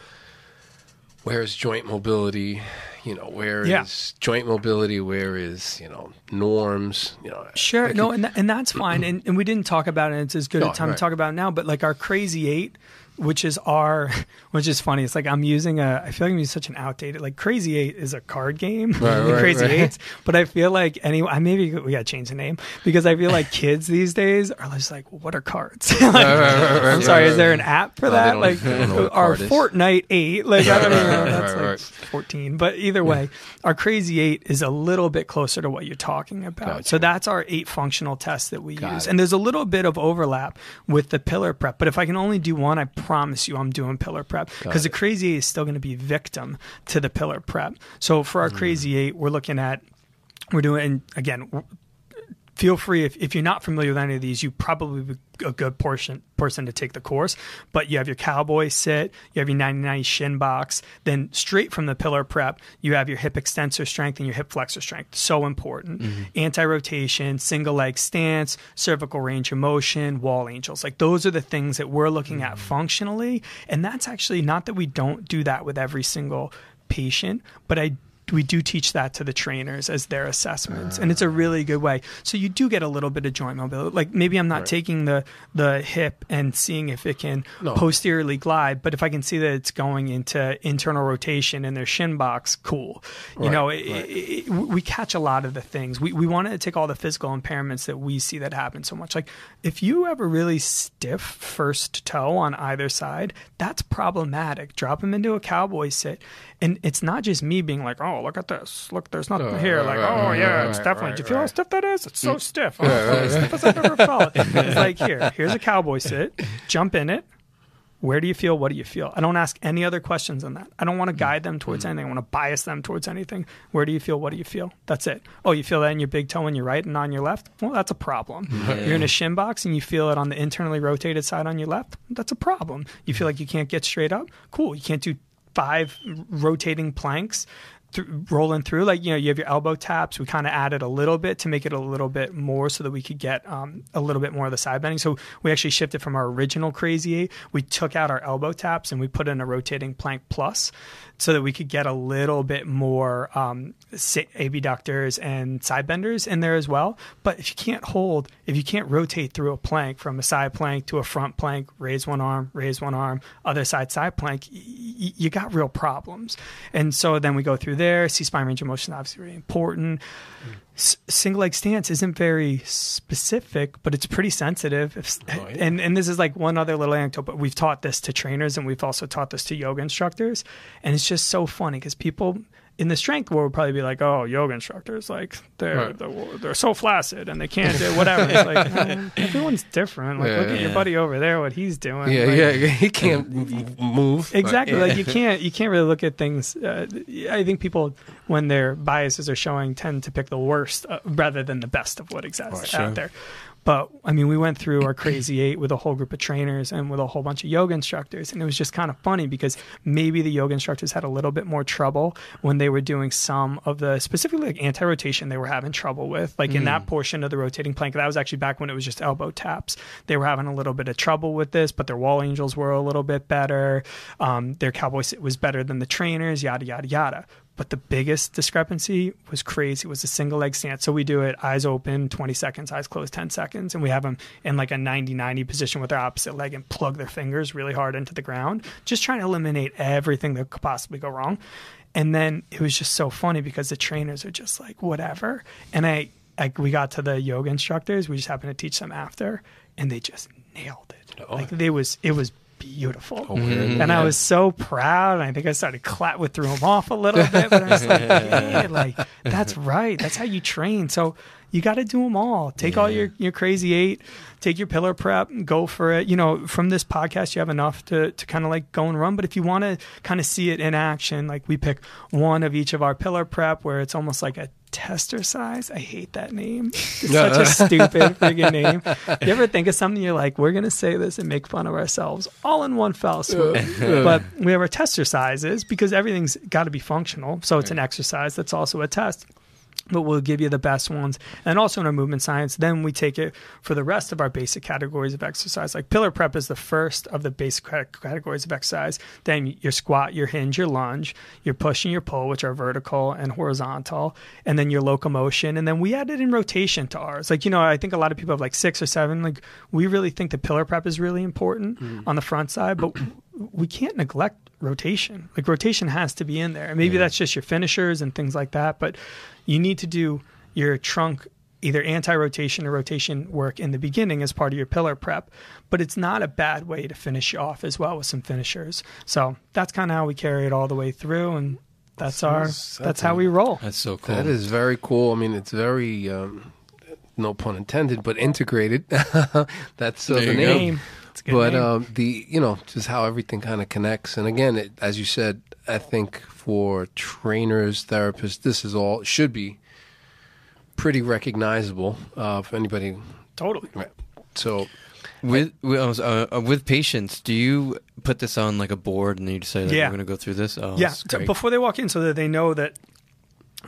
S5: where's joint mobility? You know, where is
S6: Yeah.
S5: joint mobility? Where is you know norms? You know,
S6: Sure,
S5: like
S6: no,
S5: it-
S6: and, that, and that's fine. And, and we didn't talk about it. It's as good
S5: No,
S6: a time
S5: right.
S6: to talk about it now. But like our Crazy Eight, which is our, which is funny. It's like I'm using a. I feel like I'm using such an outdated. Like Crazy Eight is a card game.
S5: Right, right,
S6: Crazy
S5: right.
S6: Eights. But I feel like anyway, I maybe we got to change the name because I feel like kids these days are just like, what are cards? Like, I'm sorry, is there an app for that? Like
S5: they don't know what
S6: our
S5: card.
S6: Fortnite Eight. Like I don't even know.
S5: Right,
S6: That's
S5: right,
S6: like
S5: right.
S6: 14. But either way, our Crazy Eight is a little bit closer to what you're talking about.
S5: Gotcha.
S6: So that's our eight functional tests that we
S5: Got
S6: use.
S5: it.
S6: And there's a little bit of overlap with the pillar prep. But if I can only do one, I promise you I'm doing pillar prep. Because the Crazy Eight is still going to be victim to the pillar prep. So for our mm. Crazy Eight, we're looking at, we're doing, again, feel free if, if you're not familiar with any of these you probably be a good portion person to take the course. But you have your cowboy sit you have your 99 shin box then straight from the pillar prep you have your hip extensor strength and your hip flexor strength. So important. Mm-hmm. Anti-rotation single leg stance cervical range of motion wall angels. Like those are the things that we're looking at mm-hmm. functionally. And that's actually not that we don't do that with every single patient but i we do teach that to the trainers as their assessments and it's a ah. really good way. So you do get a little bit of joint mobility. Like maybe i'm not taking the the hip and seeing if it can posteriorly glide but if i can see that it's going into internal rotation in their shin box cool. You know it, it, it- we catch a lot of the things. We, we want to take all the physical impairments that we see that happen so much. Like if you have a really stiff first toe on either side that's problematic. Drop them into a cowboy sit and it's not just me being like oh "Oh, look at this. Look, there's nothing uh,
S5: Right,
S6: here."
S5: right,
S6: Like, "Oh
S5: right,
S6: yeah,
S5: right,
S6: it's definitely. Do you feel how stiff that is? It's so mm. stiff. Oh, it's the stiffest I've ever felt." It's like, here, here's a cowboy sit. Jump in it. Where do you feel? What do you feel? I don't ask any other questions than that. I don't want to mm. guide them towards mm. anything. I want to bias them towards anything. Where do you feel? What do you feel? That's it. Oh, you feel that in your big toe on your right and on your left? Well, that's a problem. You're in a shin box and you feel it on the internally rotated side on your left? That's a problem. You feel like you can't get straight up? Cool. You can't do five rotating planks th- rolling through. Like you know you have your elbow taps. We kind of added a little bit to make it a little bit more so that we could get um, a little bit more of the side bending. So we actually shifted from our original crazy eight. We took out our elbow taps and we put in a rotating plank plus so that we could get a little bit more um, abductors and side benders in there as well. But if you can't hold if you can't rotate through a plank from a side plank to a front plank raise one arm raise one arm other side side plank y- you got real problems. And so then we go through there. C spine range of motion is obviously really important S- single leg stance isn't very specific, but it's pretty sensitive. If, And and this is like one other little anecdote, but we've taught this to trainers and we've also taught this to yoga instructors, and it's just so funny because people in the strength world would probably be like, "Oh, yoga instructors like they're
S5: Right.
S6: they're, they're so flaccid and they can't do whatever." It's like everyone's different. Like
S5: Yeah,
S6: look at your buddy over there, what he's doing.
S5: Yeah,
S6: Like,
S5: yeah, yeah. He can't move.
S6: Exactly. Like you can't you can't really look at things. Uh, I think people when their biases are showing tend to pick the worst uh, rather than the best of what exists
S5: Sure.
S6: out there. But I mean, we went through our crazy eight with a whole group of trainers and with a whole bunch of yoga instructors, and it was just kind of funny because maybe the yoga instructors had a little bit more trouble when they were doing some of the specifically like anti-rotation they were having trouble with, like in that portion of the rotating plank. That was actually back when it was just elbow taps. They were having a little bit of trouble with this, but their wall angels were a little bit better. Um, their cowboy sit was better than the trainers, yada yada yada. But the biggest discrepancy was crazy It was a single leg stance. So we do it eyes open, 20 seconds, eyes closed, 10 seconds. And we have them in like a 90 90 position with their opposite leg and plug their fingers really hard into the ground, just trying to eliminate everything that could possibly go wrong. And then it was just so funny because the trainers are just like, whatever. And I, like, we got to the yoga instructors, we just happened to teach them after, and they just nailed it. Oh. Like, they was, it was beautiful. Oh, mm-hmm. And I was so proud. And I think I started clap with threw him off a little bit, but I was like, yeah, like that's right. That's how you train. So you got to do them all. Take all your, your crazy eight, take your pillar prep, go for it. You know, from this podcast, you have enough to, to kind of like go and run. But if you want to kind of see it in action, like we pick one of each of our pillar prep where it's almost like a tester size. I hate that name. It's such a stupid friggin' name. You ever think of something you're like, we're gonna say this and make fun of ourselves all in one fell swoop. but we have our tester sizes because everything's got to be functional. So it's an exercise that's also a test. But we'll give you the best ones. And also in our movement science, then we take it for the rest of our basic categories of exercise. Like pillar prep is the first of the basic categories of exercise. Then your squat, your hinge, your lunge, your push and your pull, which are vertical and horizontal, and then your locomotion. And then we added in rotation to ours. Like, you know, I think a lot of people have like six or seven. Like, we really think the pillar prep is really important mm. on the front side, but we can't neglect rotation. Like rotation has to be in there. And maybe that's just your finishers and things like that, but you need to do your trunk either anti-rotation or rotation work in the beginning as part of your pillar prep. But it's not a bad way to finish you off as well with some finishers. So that's kind of how we carry it all the way through and that's our
S5: Sounds-
S6: that's how we roll.
S4: That's so cool.
S5: That is very cool. I mean, it's very, um, no pun intended, but integrated. That's uh, the
S4: name go.
S5: Name.
S6: Name. A good
S5: But
S6: name.
S5: um, the you know just how everything kind of connects. And again, it, as you said, I think for trainers, therapists, this is all should be pretty recognizable uh, for anybody.
S6: totally.
S5: So
S4: With with, uh, uh, with patients, do you put this on like a board and then you say, like,
S6: Yeah.
S4: we're going to go through this? Oh,
S6: yeah,
S4: that's
S6: t-
S4: great.
S6: before they walk in, so that they know that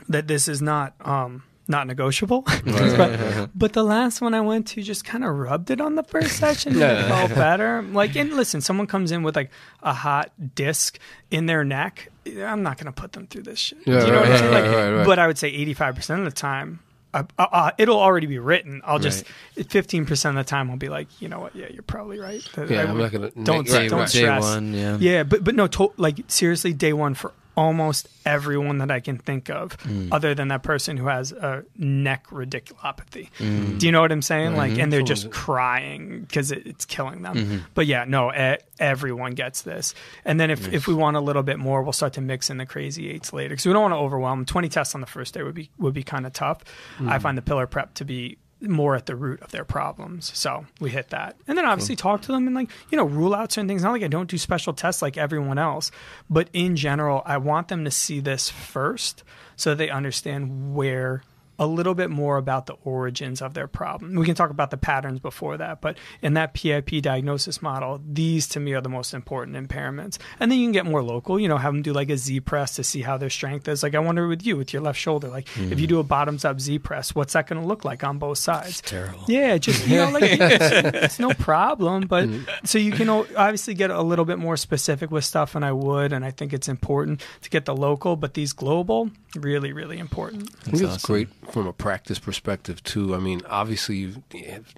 S6: that this is not um not negotiable. but, but the last one I went to just kind of rubbed it on the first session and it felt better. Like, and listen, someone comes in with like a hot disc in their neck. I'm not going to put them through this shit.
S5: Yeah,
S6: Do you know
S5: right,
S6: what I'm saying?
S5: right,
S6: Like,
S5: right, right.
S6: But I would say 85% of the time. Uh, uh, uh, it'll already be written. I'll just fifteen percent of the time I'll be like, you know what? Yeah, you're probably right.
S5: Yeah,
S6: I
S5: I'm not gonna
S6: don't
S5: make- right,
S6: don't
S5: right.
S4: Day
S6: stress.
S4: one, yeah.
S6: Yeah, but but no, to, like seriously, day one for almost everyone that I can think of,
S4: Mm.
S6: other than that person who has a neck radiculopathy. Mm. Do you know what I'm saying? Like, mm-hmm. and they're just crying because it, it's killing them. Mm-hmm. But yeah, no, e- everyone gets this. And then if, if we want a little bit more, we'll start to mix in the crazy eights later because we don't want to overwhelm. 20 tests on the first day would be would be kind of tough. I mm. find the pillar prep to be more at the root of their problems. So we hit that. And then obviously talk to them and like, you know, rule out certain things. Not like I don't do special tests like everyone else, but in general, I want them to see this first so they understand where a little bit more about the origins of their problem. We can talk about the patterns before that, but in that PIP diagnosis model, these to me are the most important impairments. And then you can get more local, you know, have them do like a Z press to see how their strength is. Like I wonder with you, with your left shoulder, like if you mm-hmm. do a bottoms up Z press, what's that going to look like on both sides?
S4: terrible.
S6: Yeah, just you know, like it's, it's no problem. But mm. so you can obviously get a little bit more specific with stuff, and I would, and I think it's important to get the local, but these global, really, really important.
S5: I think it's
S4: awesome.
S5: great from a practice perspective too. I mean, obviously you have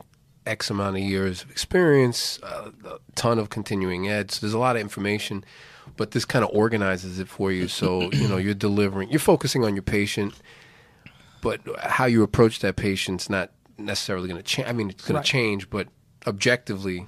S5: X amount of years of experience, uh, a ton of continuing ed. So there's a lot of information, but this kind of organizes it for you. So you know you're delivering, you're focusing on your patient, but how you approach that patient's not necessarily going to change. I mean, it's going
S6: Right.
S5: to change, but objectively,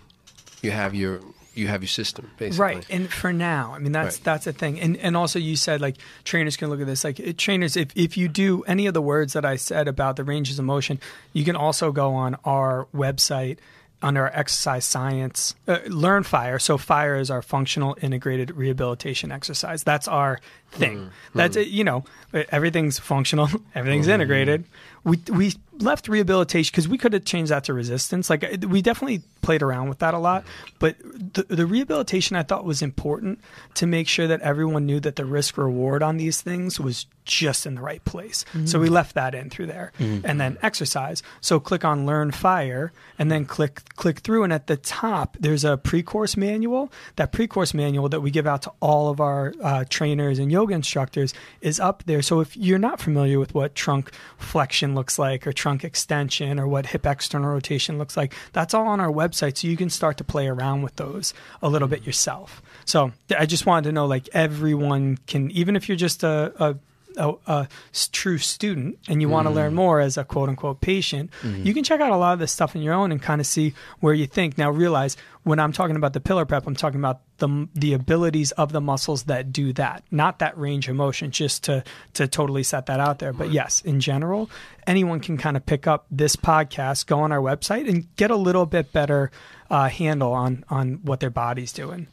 S5: you have your you have your system basically.
S6: Right. And for now, I mean that's
S5: Right.
S6: that's a thing. And and also you said like trainers can look at this like trainers if if you do any of the words that I said about the ranges of motion, you can also go on our website under our exercise science uh, learn fire so fire is our functional integrated rehabilitation exercise that's our thing that's it you know everything's functional everything's integrated we we left rehabilitation because we could have changed that to resistance. Like we definitely played around with that a lot but the, the rehabilitation i thought was important to make sure that everyone knew that the risk reward on these things was just in the right place. So we left that in through there. And then exercise. So click on learn fire and then click click through and at the top there's a pre-course manual. That pre-course manual that we give out to all of our uh, trainers and yoga instructors is up there. So if you're not familiar with what trunk flexion looks like or trunk extension or what hip external rotation looks like that's all on our website so you can start to play around with those a little bit yourself. So i just wanted to know like everyone can even if you're just a, a a, a true student and you want to learn more as a quote unquote patient, you can check out a lot of this stuff on your own and kind of see where you think. Now, realize when I'm talking about the pillar prep, I'm talking about the the abilities of the muscles that do that, not that range of motion. Just to to totally set that out there. But yes, in general, anyone can kind of pick up this podcast, go on our website, and get a little bit better uh, handle on on what their body's doing.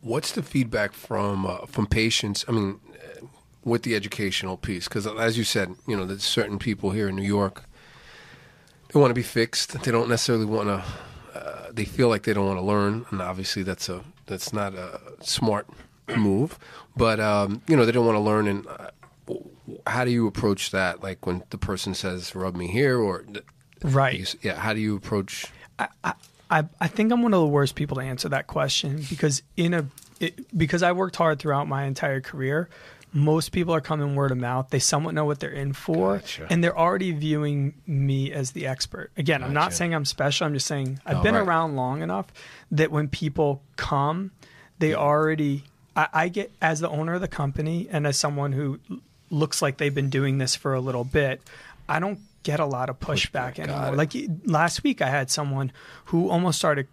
S5: What's the feedback from uh, from patients? I mean, with the educational piece, because as you said, you know, there's certain people here in New York. They want to be fixed. They don't necessarily want to. Uh, they feel like they don't want to learn, and obviously that's a that's not a smart move. But um, you know, they don't want to learn. And uh, how do you approach that? Like when the person says, "Rub me here," or
S6: Right.
S5: yeah, how do you approach?
S6: I, I think I'm one of the worst people to answer that question because in a it, because I worked hard throughout my entire career. Most people are coming word of mouth. They somewhat know what they're in for,
S5: Gotcha.
S6: and they're already viewing me as the expert. Again, I'm not saying I'm special. I'm just saying I've
S5: Oh,
S6: been
S5: right.
S6: around long enough that when people come, they already. I, I get as the owner of the company and as someone who looks like they've been doing this for a little bit. I don't get a lot of pushback anymore. Like last week, I had someone who almost started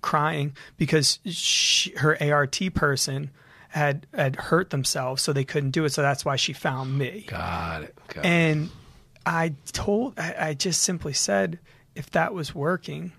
S6: crying because she, her ART person had had hurt themselves, so they couldn't do it. So that's why she found me.
S5: Got it. Got it.
S6: And I told, I, I just simply said, if that was working,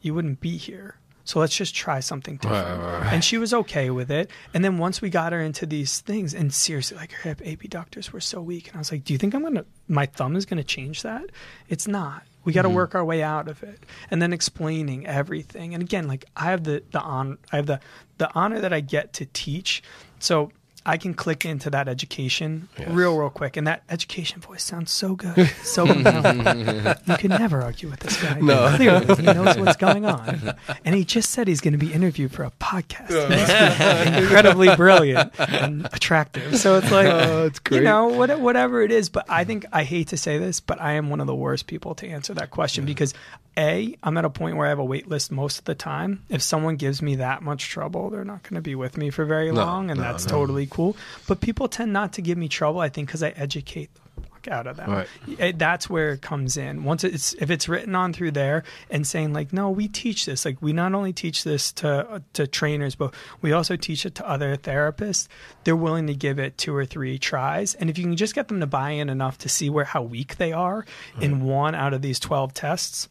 S6: you wouldn't be here. So let's just try something different.
S5: Right, right, right.
S6: And she was okay with it. And then once we got her into these things, and seriously, like her hip abductors were so weak, and I was like, "Do you think I'm gonna? My thumb is gonna change that? It's not. We got to
S5: Mm-hmm.
S6: work our way out of it." And then explaining everything. And again, like I have the the on, I have the the honor that I get to teach. So. I can click into that education real, real quick, and that education voice sounds so good, so compelling. you can never argue with this guy. No, clearly he knows what's going on, and he just said he's going to be interviewed for a podcast. He must be incredibly brilliant and attractive. So it's like, oh,
S5: that's
S6: you
S5: great.
S6: know, what, whatever it is. But I think I hate to say this, but I am one of the worst people to answer that question because a, I'm at a point where I have a wait list most of the time. If someone gives me that much trouble, they're not going to be with me for very long, and
S5: no,
S6: that's
S5: no.
S6: totally cool. But people tend not to give me trouble. I think because I educate the fuck out of them.
S5: Right.
S6: It- that's where it comes in. Once it's if it's written on through there and saying like, no, we teach this. Like we not only teach this to to trainers, but we also teach it to other therapists. They're willing to give it two or three tries, and if you can just get them to buy in enough to see where how weak they are in one out of these twelve tests,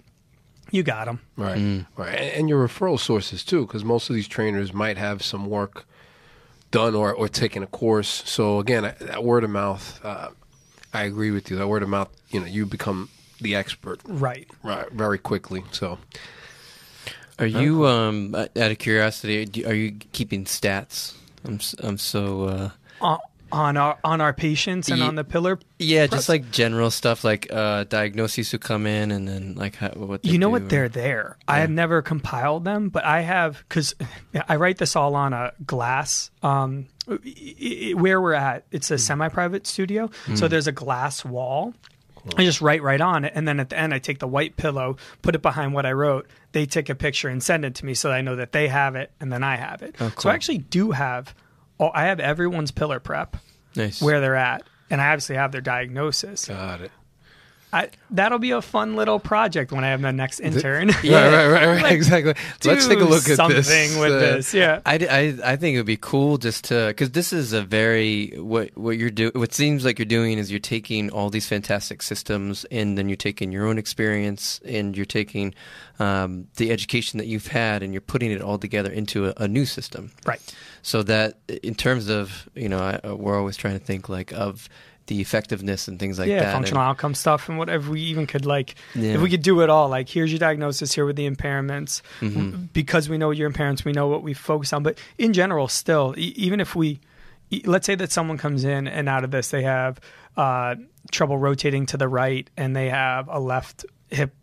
S6: you got them.
S5: Right, mm. right, and, and your referral sources too, because most of these trainers might have some work done or or taken a course. So again, I- that word of mouth, uh, I agree with you. That word of mouth, you know, you become the expert
S6: Right.
S5: right, very quickly. So
S4: Are you, um, out of curiosity, are you keeping stats? I'm, s- I'm so, uh,
S6: On, on our on our patients and
S4: Ye-
S6: on the pillar.
S4: yeah,
S6: prep.
S4: just like general stuff, like uh, diagnoses who come in, and then like how, what
S6: you know what
S4: or-
S6: they're there i have never compiled them but i have because i write this all on a glass um where we're at it's a semi-private studio so there's a glass wall I just write right on it, and then at the end, I take the white pillow, put it behind what I wrote. They take a picture and send it to me, so that I know that they have it, and then I have it.
S4: Oh,
S6: So. I actually do have, oh, I have everyone's pillar prep,
S4: Nice.
S6: where they're at, and I obviously have their diagnosis.
S5: got it.
S6: I, that'll be a fun little project when I have my next intern.
S5: Yeah, right, right, right,
S6: Like,
S5: exactly. Let's take a look at this.
S6: something
S5: this.
S6: with
S5: uh,
S6: this. Yeah.
S4: I, I, I think it would be cool just to because this is a very what what you're doing. What seems like you're doing is you're taking all these fantastic systems and then you're taking your own experience and you're taking um, the education that you've had and you're putting it all together into a, a new system.
S6: Right.
S4: So that in terms of you know I, uh, we're always trying to think like of the effectiveness and things like
S6: yeah,
S4: that.
S6: Yeah, functional
S4: and-
S6: outcome stuff and whatever we even could like
S4: Yeah.
S6: if we could do it all like here's your diagnosis here with the impairments
S4: Mm-hmm.
S6: because we know your impairments we know what we focus on but in general still e- even if we e- let's say that someone comes in and out of this they have uh, trouble rotating to the right and they have a left hip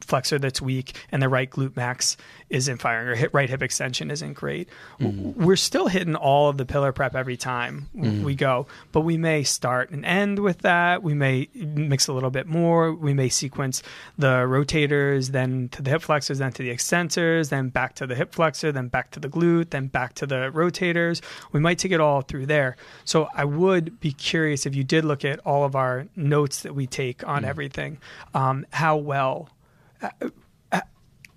S6: flexor that's weak and the right glute max isn't firing or hip, right hip extension isn't great. Mm-hmm. W- we're still hitting all of the pillar prep every time w- mm-hmm. we go but we may start and end with that. We may mix a little bit more. We may sequence the rotators then to the hip flexors then to the extensors then back to the hip flexor then back to the glute then back to the rotators. We might take it all through there. So i would be curious if you did look at all of our notes that we take on mm-hmm. everything um, how well uh,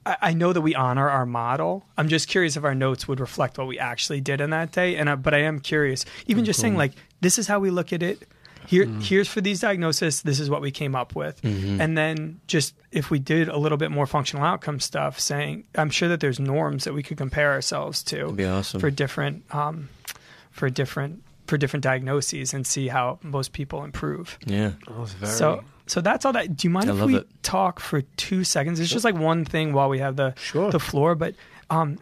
S6: I I know that we honor our model. I'm just curious if our notes would reflect what we actually did in that day. And I, but I am curious, even mm, just saying like, this is how we look at it. Here, mm. here's for these diagnoses. This is what we came up with. Mm-hmm. And then just if we did a little bit more functional outcome stuff, saying I'm sure that there's norms that we could compare ourselves to
S4: That'd be awesome.
S6: for different, um, for different, for different diagnoses and see how most people improve.
S4: yeah.
S5: That was very,
S6: So so that's all that. Do you mind
S4: I
S6: if we
S4: it.
S6: talk for two seconds? It's just like one thing while we have the
S5: Sure.
S6: the floor, but um,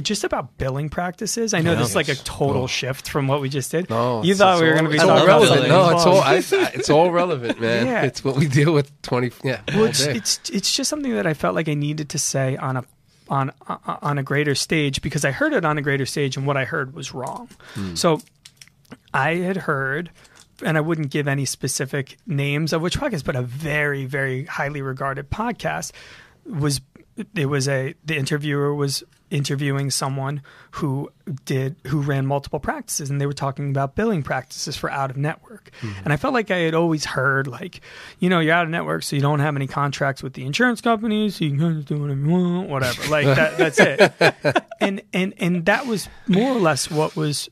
S6: just about billing practices. I know
S4: Yeah.
S6: this is like a total shift from what we just did.
S5: No,
S6: you thought we were going to be talking
S5: relevant. No, it's all I, it's all relevant, man.
S6: Yeah.
S5: It's what we deal with twenty. Yeah,
S6: well, it's, it's it's just something that I felt like I needed to say on a on on a greater stage because I heard it on a greater stage and what I heard was wrong. So I had heard, and I wouldn't give any specific names of which podcast, but a very very highly regarded podcast was it was a the interviewer was interviewing someone who did who ran multiple practices and they were talking about billing practices for out of network. Mm-hmm. And i felt like i had always heard like you know you're out of network so you don't have any contracts with the insurance companies so you can kind of do whatever you want whatever. Like that that's it. And and and that was more or less what was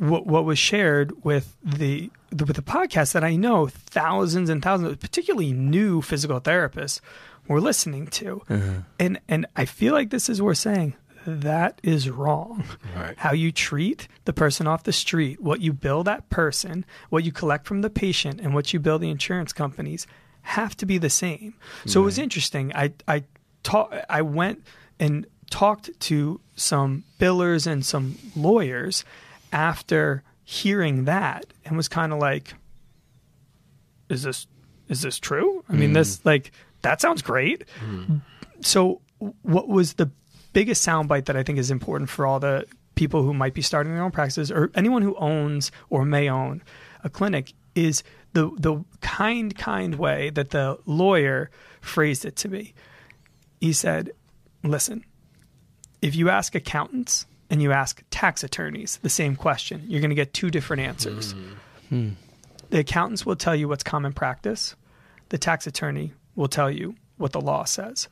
S6: what, what was shared with the, the with the podcast that I know thousands and thousands, of particularly new physical therapists, were listening to, mm-hmm. and and I feel like this is we're saying that is wrong.
S5: Right.
S6: How you treat the person off the street, what you bill that person, what you collect from the patient, and what you bill the insurance companies have to be the same. So it was interesting. I I taught I went and talked to some billers and some lawyers after hearing that and was kind of like is this is this true? I mean this mm. like that sounds great. Mm. So what was the biggest soundbite that i think is important for all the people who might be starting their own practices or anyone who owns or may own a clinic is the the kind kind way that the lawyer phrased it to me he said listen if you ask accountants and you ask tax attorneys the same question, you're going to get two different answers. Hmm. Hmm. The accountants will tell you what's common practice. The tax attorney will tell you what the law says.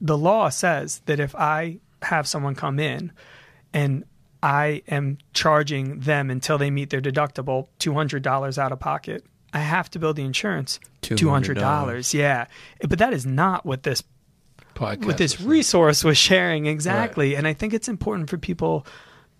S6: The law says that if I have someone come in and I am charging them until they meet their deductible $200 out of pocket, I have to bill the insurance $200.
S4: $200.
S6: Yeah. But that is not what this
S5: Podcast.
S6: what this resource was sharing exactly. And i think it's important for people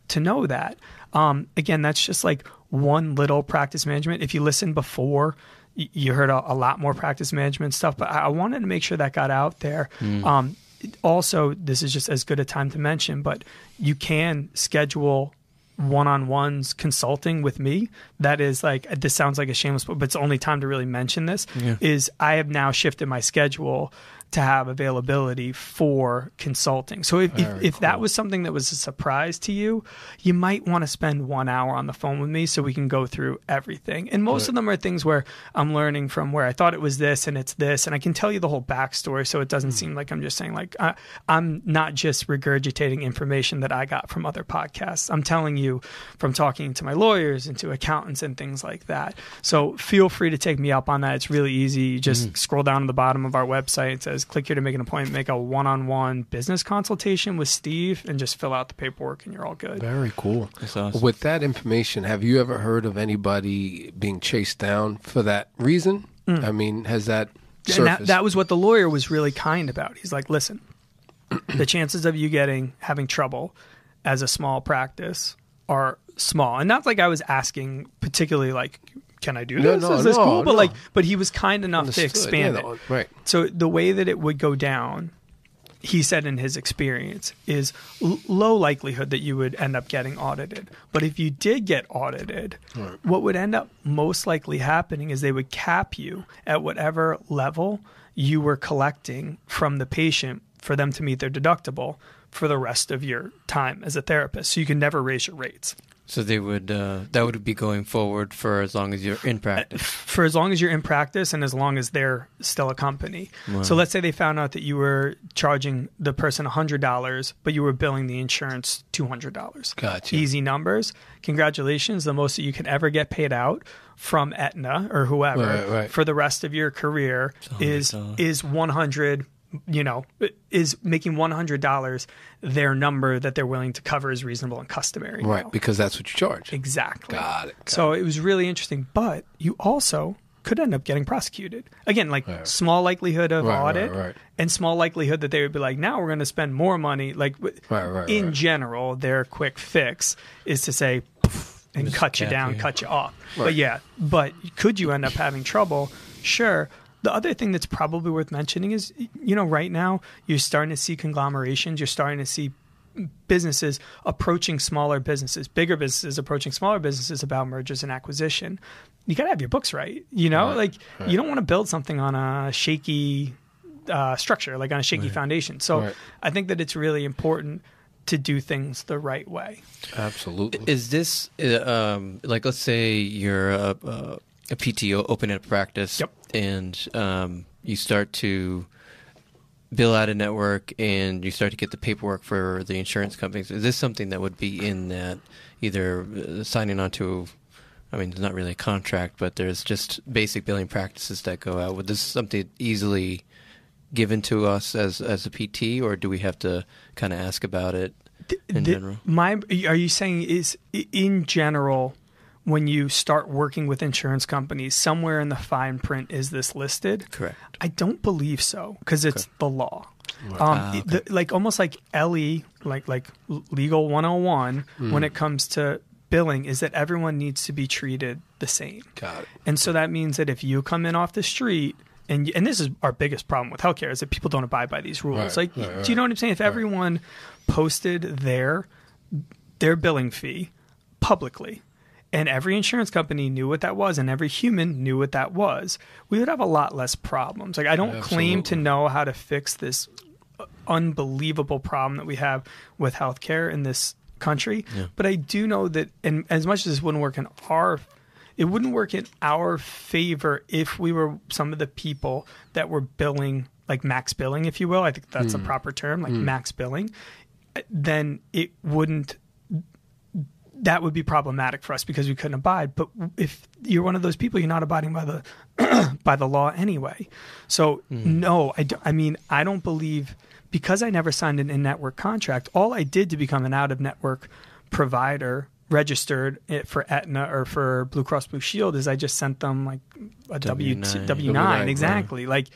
S6: to know that. Um, again that's just like one little practice management. If you listened before you heard a, a lot more practice management stuff but i wanted to make sure that got out there. Um, also this is just as good a time to mention but you can schedule one-on-ones consulting with me. That is like this sounds like a shameless but it's only time to really mention this is i have now shifted my schedule to have availability for consulting. So if, if, if that was something that was a surprise to you you might want to spend one hour on the phone with me so we can go through everything. And most of them are things where i'm learning from where i thought it was this and it's this. And i can tell you the whole backstory so it doesn't hmm. seem like i'm just saying like I, i'm not just regurgitating information that i got from other podcasts. I'm telling you from talking to my lawyers and to accountants and things like that. So feel free to take me up on that. It's really easy. You just hmm. scroll down to the bottom of our website. It says click here to make an appointment make a one-on-one business consultation with steve and just fill out the paperwork and you're all good
S5: Very cool.
S4: That's awesome.
S5: With that information, have you ever heard of anybody being chased down for that reason? Mm. I mean, has that surfaced?
S6: and that, that was what the lawyer was really kind about. He's like, listen, the chances of you getting having trouble as a small practice are small, and not like I was asking particularly like, can I do
S5: No,
S6: this?
S5: no,
S6: Is this
S5: no,
S6: cool? But
S5: no.
S6: like, but he was kind enough
S5: Understood.
S6: to expand
S5: Yeah,
S6: it.
S5: no, right.
S6: So the way that it would go down, he said in his experience, is l- low likelihood that you would end up getting audited. But if you did get audited, what would end up most likely happening is they would cap you at whatever level you were collecting from the patient for them to meet their deductible for the rest of your time as a therapist. So you can never raise your rates.
S4: So they would uh, that would be going forward for as long as you're in practice.
S6: for as long as you're in practice and as long as they're still a company. So let's say they found out that you were charging the person $100, but you were billing the insurance $200.
S5: Gotcha.
S6: Easy numbers. Congratulations. The most that you can ever get paid out from Aetna or whoever
S5: Right, right.
S6: for the rest of your career is
S4: $100.
S6: is 100 you know is making $100 their number that they're willing to cover is reasonable and customary
S5: Right,
S6: now.
S5: because that's what you charge.
S6: Exactly.
S5: Got it, got
S6: so it was really interesting, but you also could end up getting prosecuted. Again, like small likelihood of
S5: Right, right,
S6: audit
S5: right.
S6: and small likelihood that they would be like, now we're going to spend more money. Like
S5: Right, right,
S6: in
S5: right.
S6: general, their quick fix is to say and
S4: Just
S6: cut you down,
S4: you.
S6: cut you off. But yeah, but could you end up having trouble? Sure. The other thing that's probably worth mentioning is, you know, right now you're starting to see conglomerations. You're starting to see businesses approaching smaller businesses, bigger businesses approaching smaller businesses about mergers and acquisition. You got to have your books right. You know, like you don't want to build something on a shaky uh, structure, like on a shaky foundation. So
S5: Right.
S6: I think that it's really important to do things the right way.
S5: Absolutely.
S4: Is this uh, um, like let's say you're a, a, a PTO opening a practice
S6: Yep.
S4: And um, you start to bill out a network and you start to get the paperwork for the insurance companies. Is this something that would be in that either uh, signing onto? I mean, it's not really a contract, but there's just basic billing practices that go out. Would this something easily given to us as as a PT, or do we have to kind of ask about it in
S6: The-
S4: general?
S6: My, are you saying is in general when you start working with insurance companies, somewhere in the fine print is this listed?
S4: Correct.
S6: I don't believe so because it's the law. Um,
S4: Ah,
S6: the- like almost like LE, like like legal 101
S5: Hmm.
S6: when it comes to billing is that everyone needs to be treated the same.
S5: Got it.
S6: And so that means that if you come in off the street and and this is our biggest problem with healthcare is that people don't abide by these rules.
S5: Right,
S6: like,
S5: right,
S6: do you know what I'm saying? If everyone posted their their billing fee publicly and every insurance company knew what that was and every human knew what that was, we would have a lot less problems. Like I don't claim to know how to fix this uh, unbelievable problem that we have with healthcare in this country. But I do know that, and as much as this wouldn't work in our, it wouldn't work in our favor if we were some of the people that were billing like max billing, if you will. I think that's a hmm. proper term, like hmm. max billing. Uh, then it wouldn't that would be problematic for us because we couldn't abide. But if you're one of those people, you're not abiding by the by the law anyway. So hmm. no, I, do, I mean I don't believe because I never signed an in-network contract. All I did to become an out-of-network provider registered it for Aetna or for Blue Cross Blue Shield is I just sent them like a W
S4: W-9.
S6: W
S5: W-9,
S6: nine
S5: right.
S6: exactly like.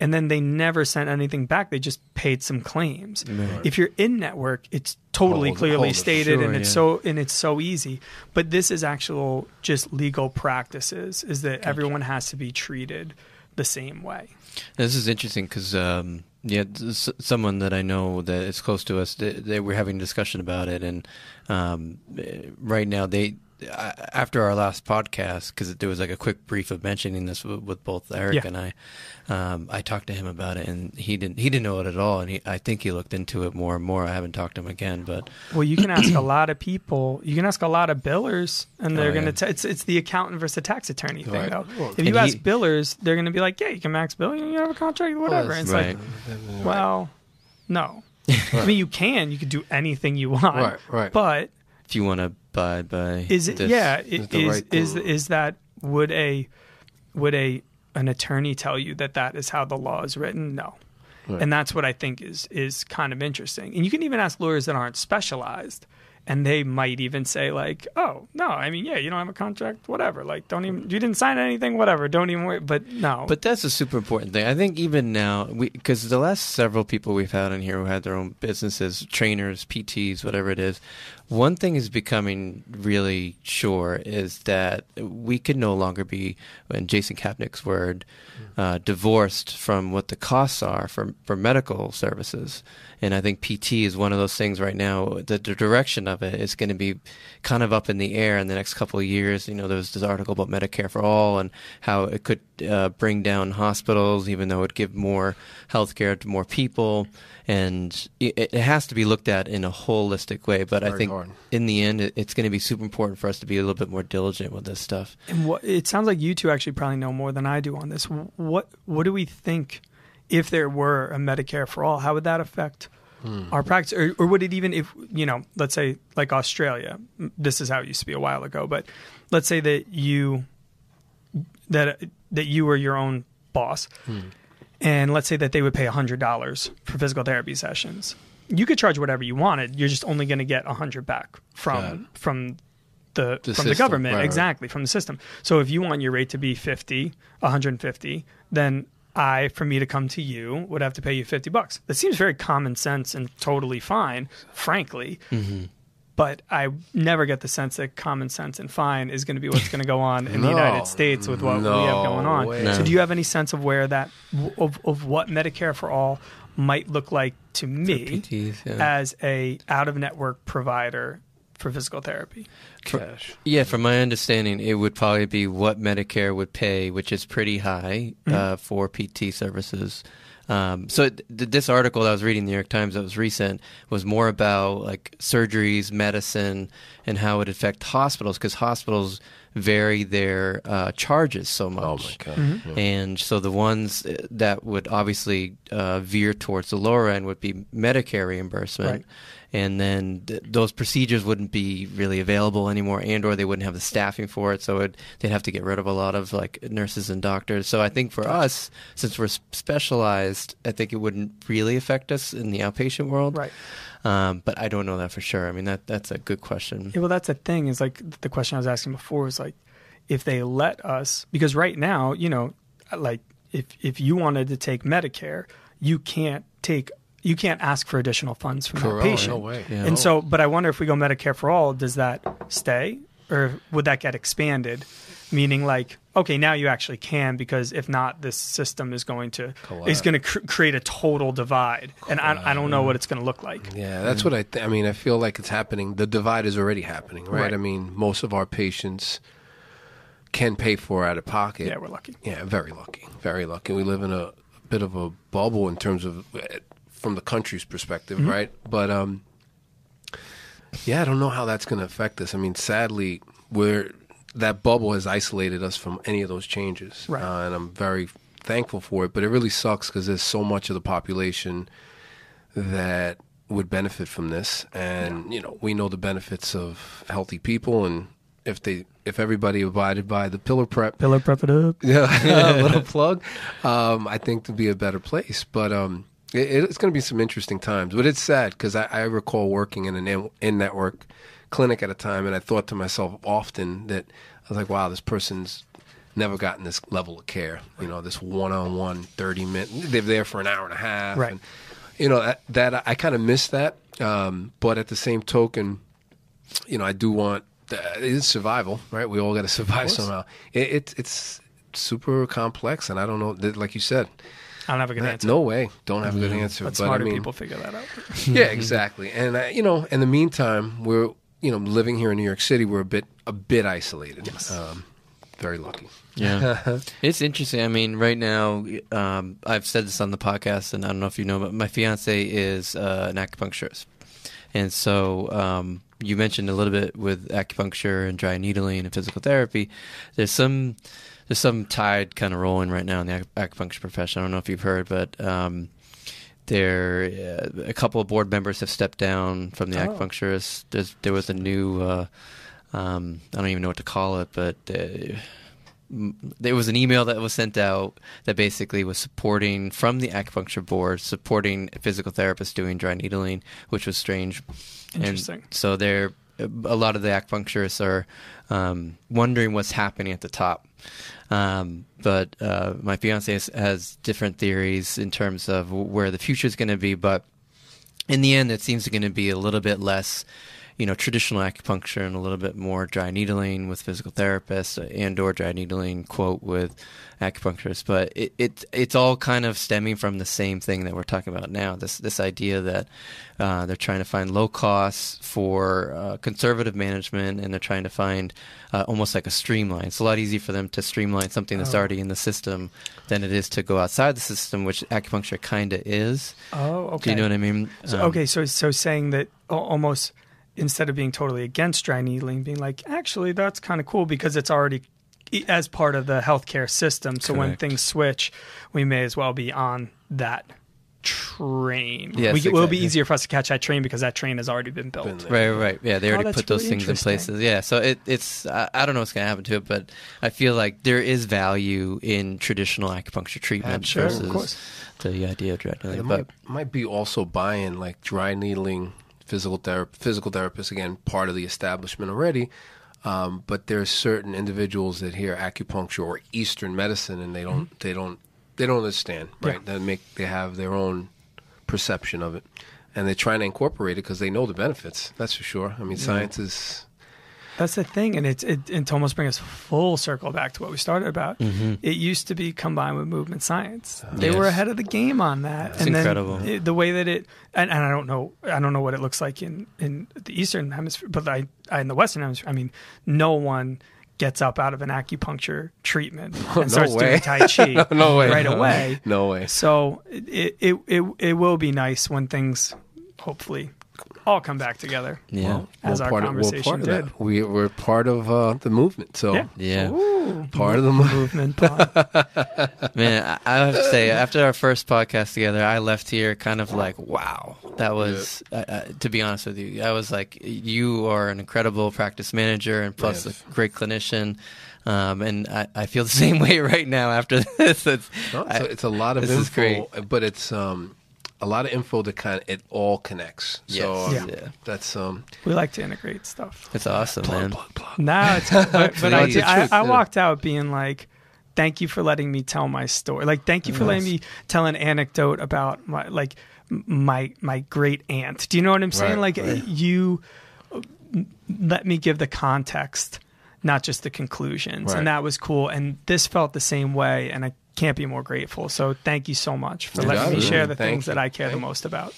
S6: And then they never sent anything back. They just paid some claims. If you're in network, it's totally
S5: Hold-
S6: clearly
S5: hold
S6: stated,
S4: sure,
S6: and it's
S4: yeah.
S6: so and it's so easy. But this is actual just legal practices. Is that everyone has to be treated the same way?
S4: This is interesting because um, yeah, s- someone that I know that is close to us, they, they were having a discussion about it, and um, eh, right now they. After our last podcast, because there was like a quick brief of mentioning this with, with both Eric
S6: Yeah.
S4: and I, um, I talked to him about it, and he didn't. He didn't know it at all, and he, I think he looked into it more and more. I haven't talked to him again, but
S6: Well, you can ask a lot of people. You can ask a lot of billers, and they're
S4: Oh,
S6: going
S4: yeah.
S6: to. It's it's the accountant versus the tax attorney thing,
S5: Right.
S6: though.
S5: Well,
S6: if you ask
S4: he-
S6: billers, they're going to be like, "Yeah, you can max bill. You have a contract, whatever."
S5: that's
S6: And it's
S4: right.
S6: like, well, no. I mean, you can. You could do anything you want.
S5: Right, right.
S6: But
S4: if you want to abide by
S6: is it?
S4: this,
S6: yeah.
S5: is
S6: Is is,
S5: right
S6: is is that would a would a an attorney tell you that that is how the law is written? No.
S5: Right.
S6: And that's what I think is is kind of interesting. And you can even ask lawyers that aren't specialized, and they might even say like, "Oh, no, I mean, yeah, you don't have a contract, whatever. Like, don't even you didn't sign anything, whatever. Don't even worry." But no,
S4: But that's a super important thing. I think even now, because the last several people we've had in here who had their own businesses, trainers, PTs, whatever it is, one thing is becoming really sure is that we could no longer be, in Jason Kapnick's word, uh, divorced from what the costs are for for medical services. And I think PT is one of those things right now. The, the direction of it is going to be kind of up in the air in the next couple of years. You know, there was this article about Medicare for All and how it could uh, bring down hospitals, even though it would give more health care to more people. And it, it has to be looked at in a holistic way. But I think
S5: hard.
S4: in the end, it, it's going to be super important for us to be a little bit more diligent with this stuff.
S6: And what it sounds like you two actually probably know more than I do on this. What what do we think if there were a Medicare for all? How would that affect hmm. our practice, or, or would it even if you know, let's say like Australia, this is how it used to be a while ago, but let's say that you that that you were your own boss, hmm. and let's say that they would pay hundred dollars for physical therapy sessions. You could charge whatever you wanted. You're just only going to get a hundred back from from the,
S5: The
S6: from the government
S5: Right, right.
S6: exactly from the system. So if you want your rate to be 50, 150, then I for me to come to you would have to pay you 50 bucks. That seems very common sense and totally fine, frankly.
S5: Mm-hmm.
S6: But I never get the sense that common sense and fine is going to be what's going to go on in the United States with what we have going on. So do you have any sense of where that of, of what Medicare for all might look like to me
S4: PTs, yeah.
S6: as a out of network provider for physical therapy?
S5: Cash.
S4: Yeah, from my understanding, it would probably be what Medicare would pay, which is pretty high uh, for PT services. Um, so th- this article that I was reading the New York Times that was recent was more about like surgeries, medicine, and how it affect hospitals because hospitals vary their uh, charges so much.
S5: Oh my god. Yeah.
S4: And so the ones uh, that would obviously uh, veer towards the lower end would be Medicare reimbursement.
S6: Right.
S4: And then th- those procedures wouldn't be really available anymore, and or they wouldn't have the staffing for it. So it, they'd have to get rid of a lot of like nurses and doctors. So I think for us, since we're specialized, I think it wouldn't really affect us in the outpatient world.
S6: Right.
S4: Um, but I don't know that for sure. I mean, that that's a good question.
S6: Yeah, well, that's the thing. Is like the question I was asking before is like if they let us because right now, you know, like if if you wanted to take Medicare, you can't take you can't ask for additional funds from that
S5: Correct.
S6: Oh, patient.
S5: No way.
S4: Yeah.
S6: And so, but I wonder if we go Medicare for all, does that stay or would that get expanded? Meaning, like, okay, now you actually can because if not, this system is going to is going to cr- create a total divide, and I, I don't know what it's going to look like.
S5: Yeah, mm-hmm. that's what I. Th- I mean, I feel like it's happening. The divide is already happening, right?
S6: Right.
S5: I mean, most of our patients can pay for out of pocket.
S6: Yeah, we're lucky.
S5: Yeah, very lucky, very lucky. We live in a bit of a bubble in terms of from the country's perspective,
S6: Mm-hmm.
S5: right? But um, yeah, I don't know how that's going to affect us. I mean, sadly, we're that bubble has isolated us from any of those changes,
S6: Right.
S5: uh, and I'm very thankful for it. But it really sucks because there's so much of the population that would benefit from this, and you know we know the benefits of healthy people, and if they if everybody abided by the pillar prep,
S6: Pillar prep it up.
S5: yeah, a little plug, um, I think to be a better place. But um, it, it's going to be some interesting times. But it's sad because I, I recall working in an in network clinic at a time, and I thought to myself often that I was like, wow, this person's never gotten this level of care. You know, this one-on-one, thirty minute. They're there for an hour and a half.
S6: Right.
S5: And, you know that, that I kind of miss that. Um, but at the same token, you know, I do want. Uh, it's survival, right? We all got to survive somehow. It, it, it's super complex, and I don't know. Like you said,
S6: I don't have a good answer.
S5: no way. Don't have a good answer.
S6: but
S5: but
S6: smarter
S5: I mean,
S6: people figure that out.
S5: yeah, exactly. And uh, you know, in the meantime, we're you know living here in New York City. We're a bit a bit isolated. Yes. Um, very lucky.
S4: Yeah, it's interesting. I mean, right now, um, I've said this on the podcast, and I don't know if you know, but my fiance is uh, an acupuncturist, and so um, you mentioned a little bit with acupuncture and dry needling and physical therapy. There's some there's some tide kind of rolling right now in the acupuncture profession. I don't know if you've heard, but um, there uh, a couple of board members have stepped down from the acupuncturists. There's, there was a new. Uh, um, I don't even know what to call it, but uh, there was an email that was sent out that basically was supporting from the acupuncture board, supporting physical therapists doing dry needling, which was strange.
S6: Interesting.
S4: And so there, a lot of the acupuncturists are um, wondering what's happening at the top. Um, but uh, my fiance has, has different theories in terms of where the future is going to be, but in the end, it seems going to be a little bit less, you know, traditional acupuncture and a little bit more dry needling with physical therapists and or dry needling quote with acupuncturists. But it, it it's all kind of stemming from the same thing that we're talking about now. This this idea that uh, they're trying to find low costs for uh, conservative management, and they're trying to find uh, almost like a streamline. It's a lot easier for them to streamline something that's already in the system than it is to go outside the system, which acupuncture kind of is.
S6: Oh, okay.
S4: Do you know what I mean?
S6: So,
S4: Um,
S6: okay, so so saying that almost instead of being totally against dry needling, being like, actually, that's kind of cool because it's already as part of the healthcare system. So when things switch, we may as well be on that train.
S4: Yes,
S6: we, it will be easier for us to catch that train because that train has already been built.
S5: Been.
S4: Right, right, yeah. They
S6: Oh,
S4: already
S6: that's
S4: put those
S6: really
S4: things in places. Yeah, so it, it's I, I don't know what's going to happen to it, but I feel like there is value in traditional acupuncture treatment
S5: Sure, of
S4: versus
S6: course.
S4: the idea of dry
S5: It
S4: needling.
S5: might,
S4: But
S5: might be also buying like dry needling, physical therapy, physical therapists again, part of the establishment already. Um, but are certain individuals that hear acupuncture or Eastern medicine, and they don't, they don't, they don't understand, right?
S6: Yeah.
S5: They make, they have their own perception of it, and they're trying to incorporate it because they know the benefits. That's for sure. I mean, science is
S6: That's the thing, and it's it, and to almost bring us full circle back to what we started about. It used to be combined with movement science. They were
S4: Mm-hmm.
S6: Ahead of the game on that.
S4: It's
S6: and
S4: incredible.
S6: it- the way that it, and, and I don't know, I don't know what it looks like in in the Eastern Hemisphere, but I, I in the Western Hemisphere, I mean, no one gets up out of an acupuncture treatment and
S5: no
S6: starts
S5: way.
S6: doing Tai Chi
S5: no way,
S6: right away.
S5: no way.
S6: So it, it it it will be nice when things hopefully all come back together.
S4: yeah,
S6: As our
S5: part
S6: conversation
S5: of, we're
S6: did.
S5: that. We, we're part of uh, the movement, so
S6: Yeah.
S4: yeah.
S6: Ooh,
S5: part of the movement.
S6: movement.
S4: Man, I, I have to say, after our first podcast together, I left here kind of like, wow, that was. Uh, uh, to be honest with you, I was like, you are an incredible practice manager and plus
S5: Yes.
S4: a great clinician. Um, and I, I feel the same way right now after this. It's,
S5: No, it's,
S4: I-
S5: a, it's a lot of
S4: this is
S5: info,
S4: great.
S5: but it's um, a lot of info that kind of it all connects. So
S4: Yes.
S5: um,
S4: Yeah.
S5: that's um,
S6: we like to integrate stuff.
S4: it's awesome, man.
S6: No, it's but, but I,
S5: It's the
S6: I,
S5: truth,
S6: I
S5: yeah.
S6: walked out being like, "Thank you for letting me tell my story. Like, thank you for letting me tell an anecdote about my like m- my my great aunt. Do you know what I'm saying?
S5: Right,
S6: like,
S5: right.
S6: you uh, let me give the context, not just the conclusions,
S5: Right.
S6: and that was cool. And this felt the same way, and I can't be more grateful. So, thank you so much for letting
S5: got
S6: me share the
S5: Thank
S6: things
S5: you.
S6: that I care the
S5: Thank you.
S6: most about.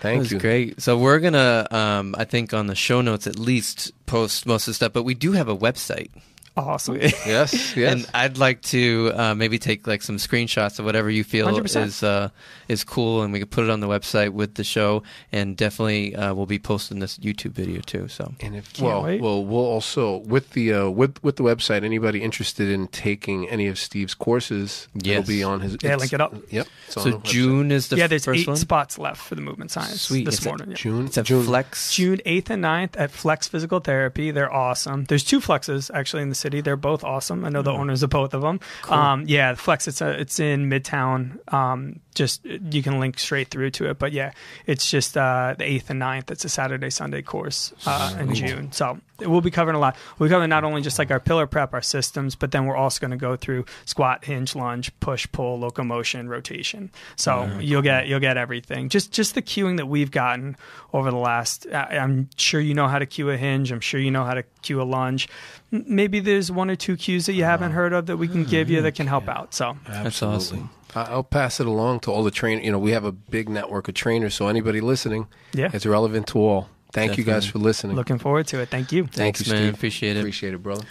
S5: thank
S4: It was
S5: you.
S4: great. So we're gonna, um, I think, on the show notes at least post most of the stuff, but we do have a website.
S6: Awesome.
S5: Yes, yes.
S4: And I'd like to uh, maybe take like some screenshots of whatever you feel
S6: 100%.
S4: is uh, is cool, and we can put it on the website with the show. And definitely, uh, we'll be posting this YouTube video too. So
S5: And if
S6: Can't
S5: well,
S6: wait.
S5: well, we'll also with the uh, with with the website. Anybody interested in taking any of Steve's courses, it'll be on his.
S6: Yeah, link it up.
S5: Yep. it's on
S4: so
S5: website.
S4: June is the
S6: yeah, there's
S4: first
S6: eight
S4: one.
S6: spots left for the movement science
S4: Sweet.
S6: this
S4: It's at
S6: morning. yeah.
S5: June.
S4: It's at
S5: June.
S4: Flex.
S6: June 8th and 9th at Flex Physical Therapy. They're awesome. There's two Flexes actually in the city. They're both awesome. I know the owners of both of them. Um, yeah, Flex. It's a, it's in Midtown. Um, just you can link straight through to it. But yeah, it's just uh, the 8th and 9th. It's a Saturday Sunday course uh, in June. So we'll be covering a lot. We'll be covering not only just like our pillar prep, our systems, but then we're also going to go through squat, hinge, lunge, push, pull, locomotion, rotation. So you'll get you'll get everything. Just just the cueing that we've gotten over the last. I- I'm sure you know how to cue a hinge. I'm sure you know how to cue a lunge. Maybe there's one or two cues that you haven't heard of that we can give you that can help out. So
S4: That's awesome.
S5: I- I'll pass it along to all the train. You know, we have a big network of trainers, so anybody listening,
S6: Yeah.
S5: it's relevant to all. Thank you guys for listening.
S6: looking forward to it. Thank you.
S5: Thank
S4: Thanks,
S5: you,
S4: man.
S5: Steve.
S4: Appreciate it.
S5: Appreciate it, brother.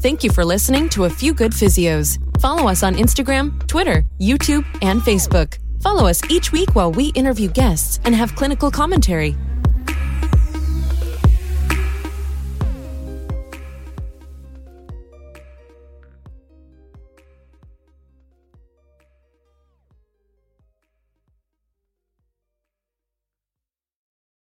S1: Thank you for listening to A Few Good Physios. Follow us on Instagram, Twitter, YouTube, and Facebook. Follow us each week while we interview guests and have clinical commentary.